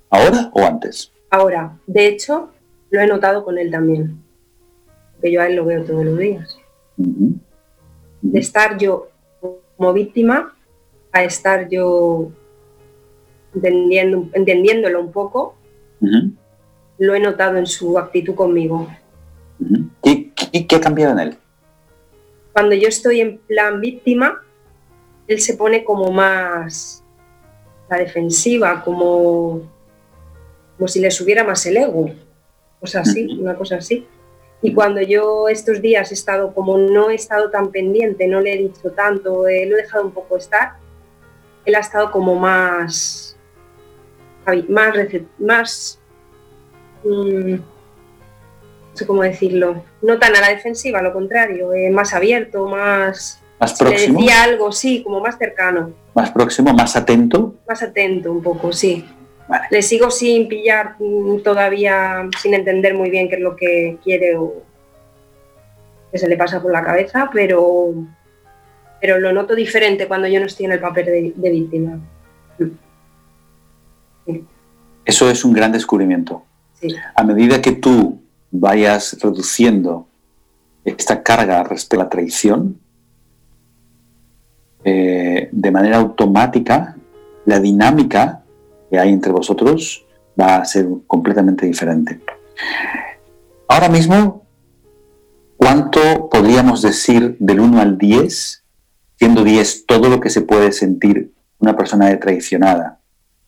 ¿Ahora o antes? Ahora, de hecho, lo he notado con él también. Porque yo a él lo veo todos los días. De estar yo como víctima a estar yo entendiendo, entendiéndolo un poco, lo he notado en su actitud conmigo. Ujú. ¿Qué, qué- qué ha cambiado en él? Cuando yo estoy en plan víctima, él se pone como más la defensiva, como, como si le subiera más el ego, cosa así, una cosa así. Y cuando yo estos días he estado, como no he estado tan pendiente, no le he dicho tanto, eh, lo he dejado un poco estar, él ha estado como más, más, más mm, no sé cómo decirlo, no tan a la defensiva, a lo contrario, eh, más abierto, más... ¿Más si próximo? decía algo, sí, como más cercano, ¿Más próximo? ¿Más atento? más atento un poco, sí. Vale. Le sigo sin pillar todavía, sin entender muy bien qué es lo que quiere o que se le pasa por la cabeza, pero, pero lo noto diferente cuando yo no estoy en el papel de, de víctima. Eso es un gran descubrimiento. Sí, a medida que tú vayas reduciendo esta carga respecto a la traición, eh, de manera automática, la dinámica que hay entre vosotros va a ser completamente diferente. Ahora mismo, ¿cuánto podríamos decir del 1 al 10, siendo 10 todo lo que se puede sentir una persona de traicionada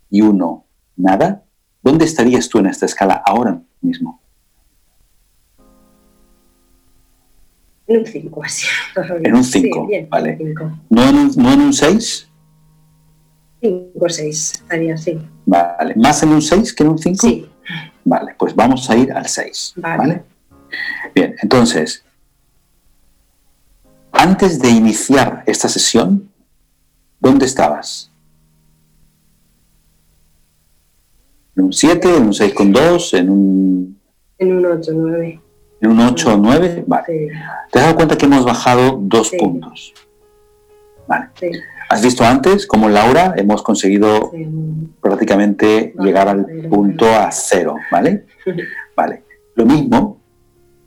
y 1 nada? ¿Dónde estarías tú en esta escala ahora mismo? En un 5, así. En un 5, Sí, vale. cinco. ¿No en un, no en un 6? 5 o 6, estaría así. Vale. ¿Más en un 6 que en un 5? Sí, Vale, pues vamos a ir al 6. Vale. Vale. Bien, entonces, antes de iniciar esta sesión, ¿dónde estabas? ¿En un 7, en un 6,2, en un, en un 8, 9. en un 8 o 9? Vale. Sí, Te has dado cuenta que hemos bajado dos Sí. puntos. Vale. sí, Has visto antes cómo Laura hemos conseguido prácticamente llegar al punto a cero, ¿vale? Vale. Lo mismo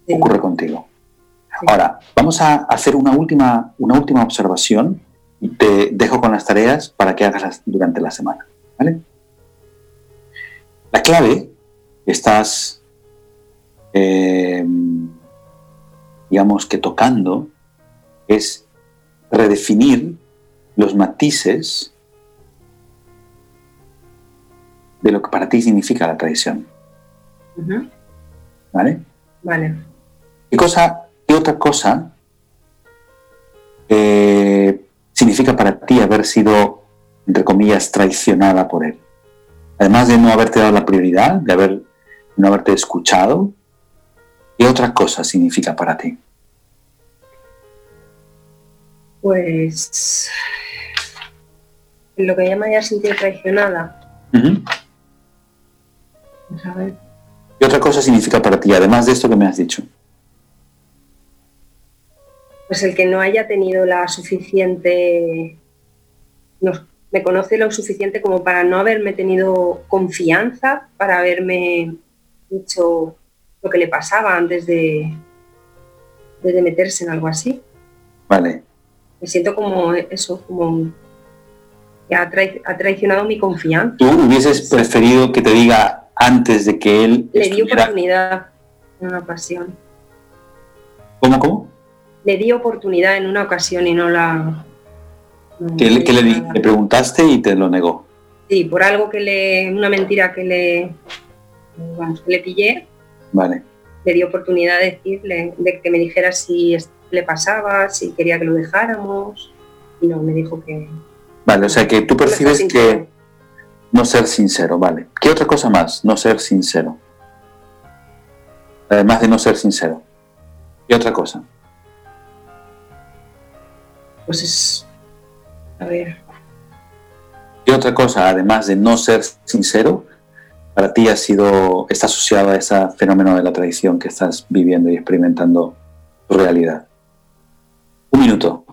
ocurre contigo. Ahora, vamos a hacer una última, una última observación y te dejo con las tareas para que hagas durante la semana. ¿vale? La clave estás, eh, digamos que tocando, es redefinir los matices de lo que para ti significa la traición. Ujú. ¿vale? Vale. ¿Qué, cosa, qué otra cosa eh, significa para ti haber sido, entre comillas, traicionada por él? Además de no haberte dado la prioridad, de haber, no haberte escuchado, ¿qué otra cosa significa para ti? Pues lo que ella ya sentido traicionada. A ver. ¿Qué otra cosa significa para ti, además de esto que me has dicho? Pues el que no haya tenido la suficiente. no, me conoce lo suficiente como para no haberme tenido confianza, para haberme dicho lo que le pasaba antes de, de meterse en algo así. Vale, Me siento como eso, como que ha, trai- ha traicionado mi confianza. ¿tú hubieses preferido que te diga antes de que él Le dio estuviera- oportunidad en una ocasión. ¿Cómo, cómo? Le di oportunidad en una ocasión y no la. Que, le- preguntaste y te lo negó. Sí, por algo que le. Una mentira que le. que le pillé, Vale, le di oportunidad de decirle, de que me dijera si le pasaba, si quería que lo dejáramos. Y no, me dijo que. vale, o sea que tú percibes que no ser sincero, vale. ¿Qué otra cosa más? No ser sincero. Además de no ser sincero. ¿Qué otra cosa? Pues es. A ver. ¿Qué otra cosa, además de no ser sincero, para ti ha sido, está asociado a ese fenómeno de la traición que estás viviendo y experimentando tu realidad? Un minuto.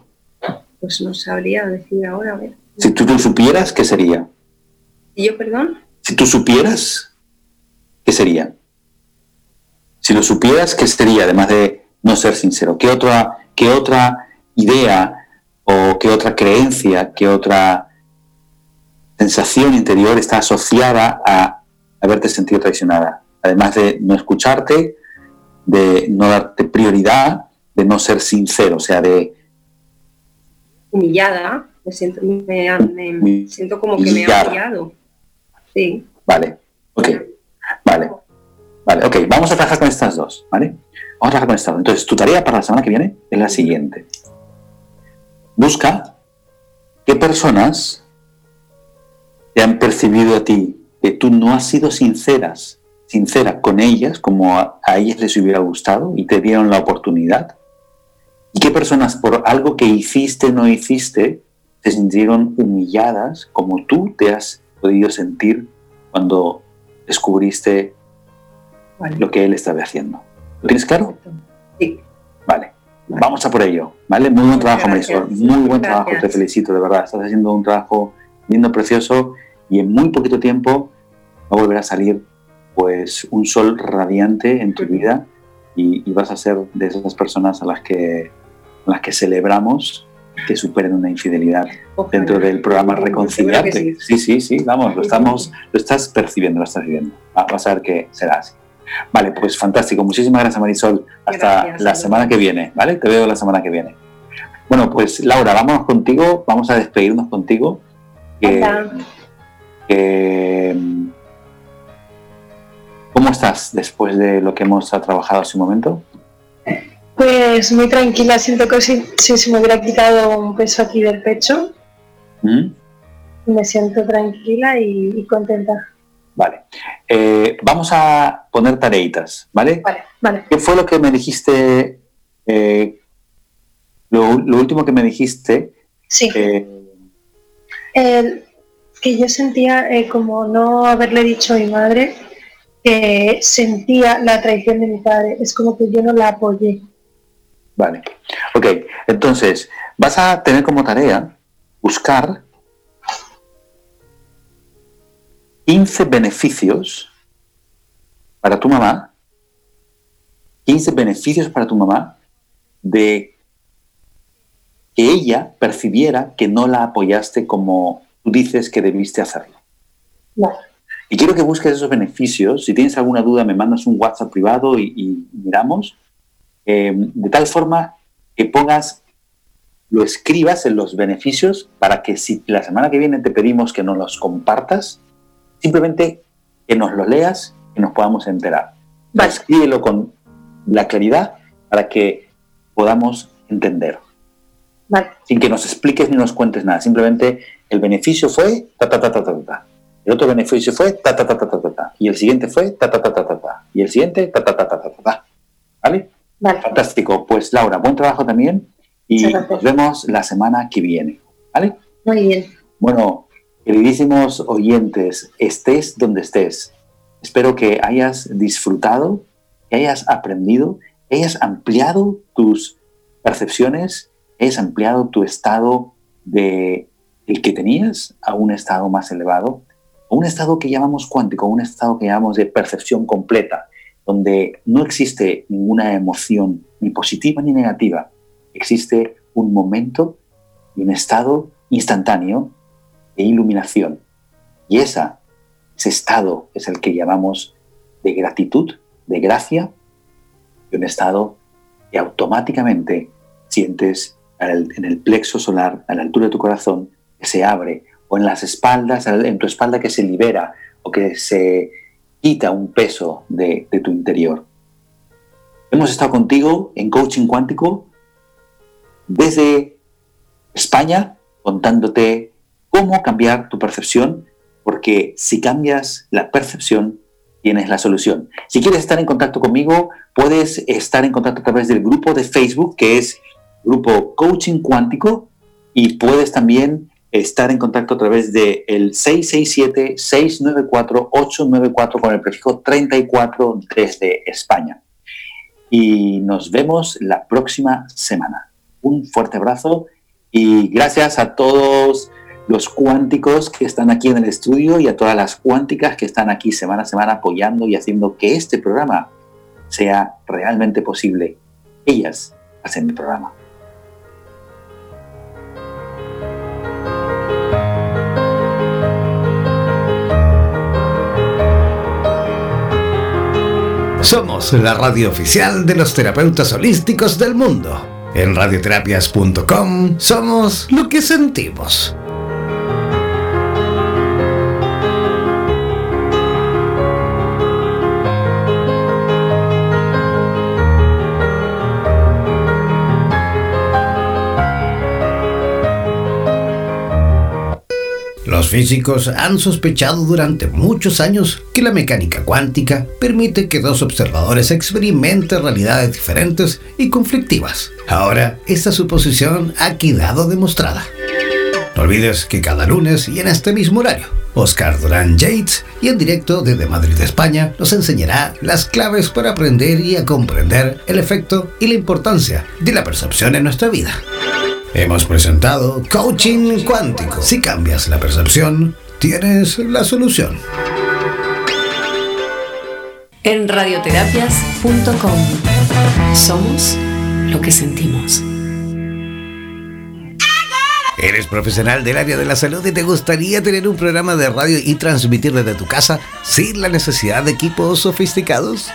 Pues no sabría decir ahora, a ver. Si tú lo supieras, ¿qué sería? ¿Y yo, perdón? Si tú supieras, ¿qué sería? Si lo supieras, ¿qué sería? Además de no ser sincero, ¿qué otra, qué otra idea o qué otra creencia, qué otra sensación interior está asociada a haberte sentido traicionada? Además de no escucharte, de no darte prioridad, de no ser sincero, o sea, de Humillada. Me siento, me, me siento como que me ha humillado. Sí. Vale, ok, vale, vale, ok, vamos a trabajar con estas dos, ¿vale? Vamos a trabajar con estas dos. Entonces, tu tarea para la semana que viene es la siguiente. Busca qué personas te han percibido a ti que tú no has sido sinceras, sincera con ellas, como a, a ellas les hubiera gustado y te dieron la oportunidad. Y qué personas por algo que hiciste o no hiciste se sintieron humilladas como tú te has podido sentir cuando descubriste Vale. lo que él estaba haciendo. ¿Lo tienes claro? Sí. Vale. Vale. Vamos a por ello. ¿Vale? Muy buen trabajo. Marisol. Muy buen trabajo. Te felicito, de verdad. Estás haciendo un trabajo lindo, precioso y en muy poquito tiempo va a volver a salir pues un sol radiante en tu vida y, y vas a ser de esas personas a las que, a las que celebramos que superen una infidelidad Ojalá. dentro del programa Reconciliarte. sí. Sí, sí, sí, vamos, lo estamos, lo estás percibiendo, lo estás viviendo. Va- Vas a ver que será así. Vale, pues fantástico. Muchísimas gracias, Marisol. Hasta Gracias, la semana que viene, ¿vale? Te veo la semana que viene. Bueno, pues Laura, vámonos contigo, vamos a despedirnos contigo. Mm, ¿Cómo estás después de lo que hemos trabajado hace un momento? Pues Pues muy tranquila, siento que si, si se me hubiera quitado un peso aquí del pecho, ¿Mm? me siento tranquila y, y contenta. Vale. Eh, vamos a poner tareitas, ¿vale? Vale, vale. ¿Qué fue lo que me dijiste? eh, lo, lo último que me dijiste. Sí. eh, El- que yo sentía como no haberle dicho a mi madre que sentía la traición de mi padre. Es como que yo no la apoyé. Vale. Ok, entonces vas a tener como tarea buscar 15 beneficios para tu mamá, 15 beneficios para tu mamá de que ella percibiera que no la apoyaste como tú dices que debiste hacerlo. Y quiero que busques esos beneficios. Si tienes alguna duda, me mandas un WhatsApp privado y, y miramos. Eh, de tal forma que pongas, lo escribas en los beneficios para que si la semana que viene te pedimos que nos los compartas, simplemente que nos lo leas y nos podamos enterar. Vale. Escríbelo con la claridad para que podamos entender Vale. sin que nos expliques ni nos cuentes nada. Simplemente el beneficio fue ta ta ta ta ta ta. El otro beneficio fue ta ta ta ta ta ta, ta. Y el siguiente fue ta ta ta ta ta ta. Y el siguiente ta ta ta ta ta ta. ta. ¿Vale? Vale. Fantástico. Pues Laura, buen trabajo también y nos vemos la semana que viene. ¿Vale? Muy bien. Bueno, queridísimos oyentes, estés donde estés, espero que hayas disfrutado, que hayas aprendido, que hayas ampliado tus percepciones, que hayas ampliado tu estado de el que tenías a un estado más elevado, a un estado que llamamos cuántico, a un estado que llamamos de percepción completa, donde no existe ninguna emoción, ni positiva ni negativa, existe un momento y un estado instantáneo de iluminación. Y ese estado es el que llamamos de gratitud, de gracia, y un estado que automáticamente sientes en el, plexo solar, a la altura de tu corazón, que se abre, o en las espaldas, en tu espalda que se libera, o que se quita un peso de tu interior. Hemos estado contigo en Coaching Cuántico desde España, contándote cómo cambiar tu percepción, porque si cambias la percepción, tienes la solución. Si quieres estar en contacto conmigo, puedes estar en contacto a través del grupo de Facebook, que es Grupo Coaching Cuántico, y puedes también estar en contacto a través del el 667-694-894 con el prefijo 34 desde España. Y nos vemos la próxima semana. Un fuerte abrazo y gracias a todos los cuánticos que están aquí en el estudio y a todas las cuánticas que están aquí semana a semana apoyando y haciendo que este programa sea realmente posible. Ellas hacen el programa. Somos la radio oficial de los terapeutas holísticos del mundo. En radioterapias.com somos lo que sentimos. Los físicos han sospechado durante muchos años que la mecánica cuántica permite que dos observadores experimenten realidades diferentes y conflictivas. Ahora, esta suposición ha quedado demostrada. No olvides que cada lunes y en este mismo horario, Oscar Durán Yates y en directo desde Madrid, España, nos enseñará las claves para aprender y a comprender el efecto y la importancia de la percepción en nuestra vida. Hemos presentado Coaching Cuántico. Si cambias la percepción, tienes la solución. En radioterapias.com somos lo que sentimos. ¿Eres profesional del área de la salud y te gustaría tener un programa de radio y transmitir desde tu casa sin la necesidad de equipos sofisticados?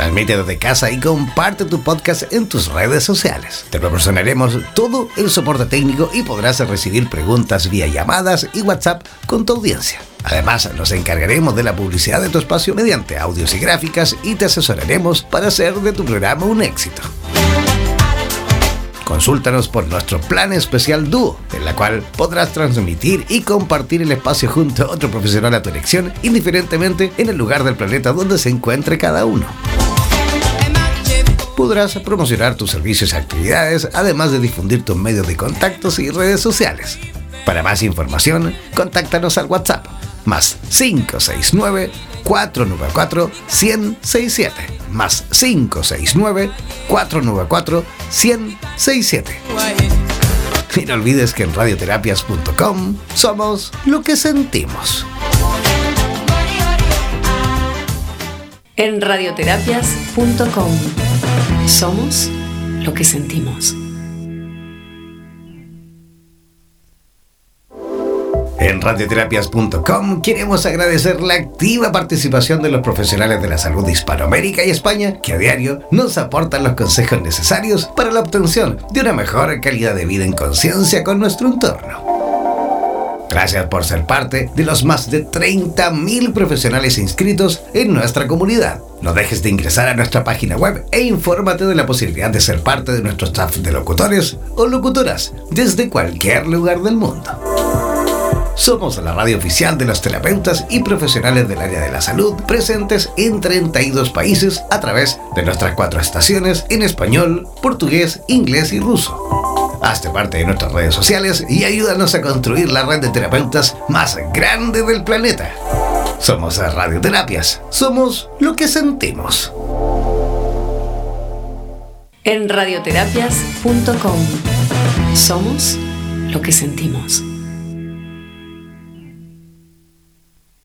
Transmite desde casa y comparte tu podcast en tus redes sociales. Te proporcionaremos todo el soporte técnico y podrás recibir preguntas vía llamadas y WhatsApp con tu audiencia. Además, nos encargaremos de la publicidad de tu espacio mediante audios y gráficas y te asesoraremos para hacer de tu programa un éxito. Consúltanos por nuestro plan especial Dúo, en la cual podrás transmitir y compartir el espacio junto a otro profesional a tu elección, indiferentemente en el lugar del planeta donde se encuentre cada uno. Podrás promocionar tus servicios y actividades, además de difundir tus medios de contactos y redes sociales. Para más información, contáctanos al WhatsApp más 569 494 1067 más 569 494 1067 y no olvides que en radioterapias.com somos lo que sentimos. En radioterapias.com somos lo que sentimos. En radioterapias.com queremos agradecer la activa participación de los profesionales de la salud de Hispanoamérica y España que a diario nos aportan los consejos necesarios para la obtención de una mejor calidad de vida en conciencia con nuestro entorno. Gracias por ser parte de los más de 30.000 profesionales inscritos en nuestra comunidad. No dejes de ingresar a nuestra página web e infórmate de la posibilidad de ser parte de nuestro staff de locutores o locutoras desde cualquier lugar del mundo. Somos la radio oficial de los terapeutas y profesionales del área de la salud presentes en 32 países a través de nuestras cuatro estaciones en español, portugués, inglés y ruso. Hazte parte de nuestras redes sociales y ayúdanos a construir la red de terapeutas más grande del planeta. Somos Radioterapias. Somos lo que sentimos. En radioterapias.com somos lo que sentimos.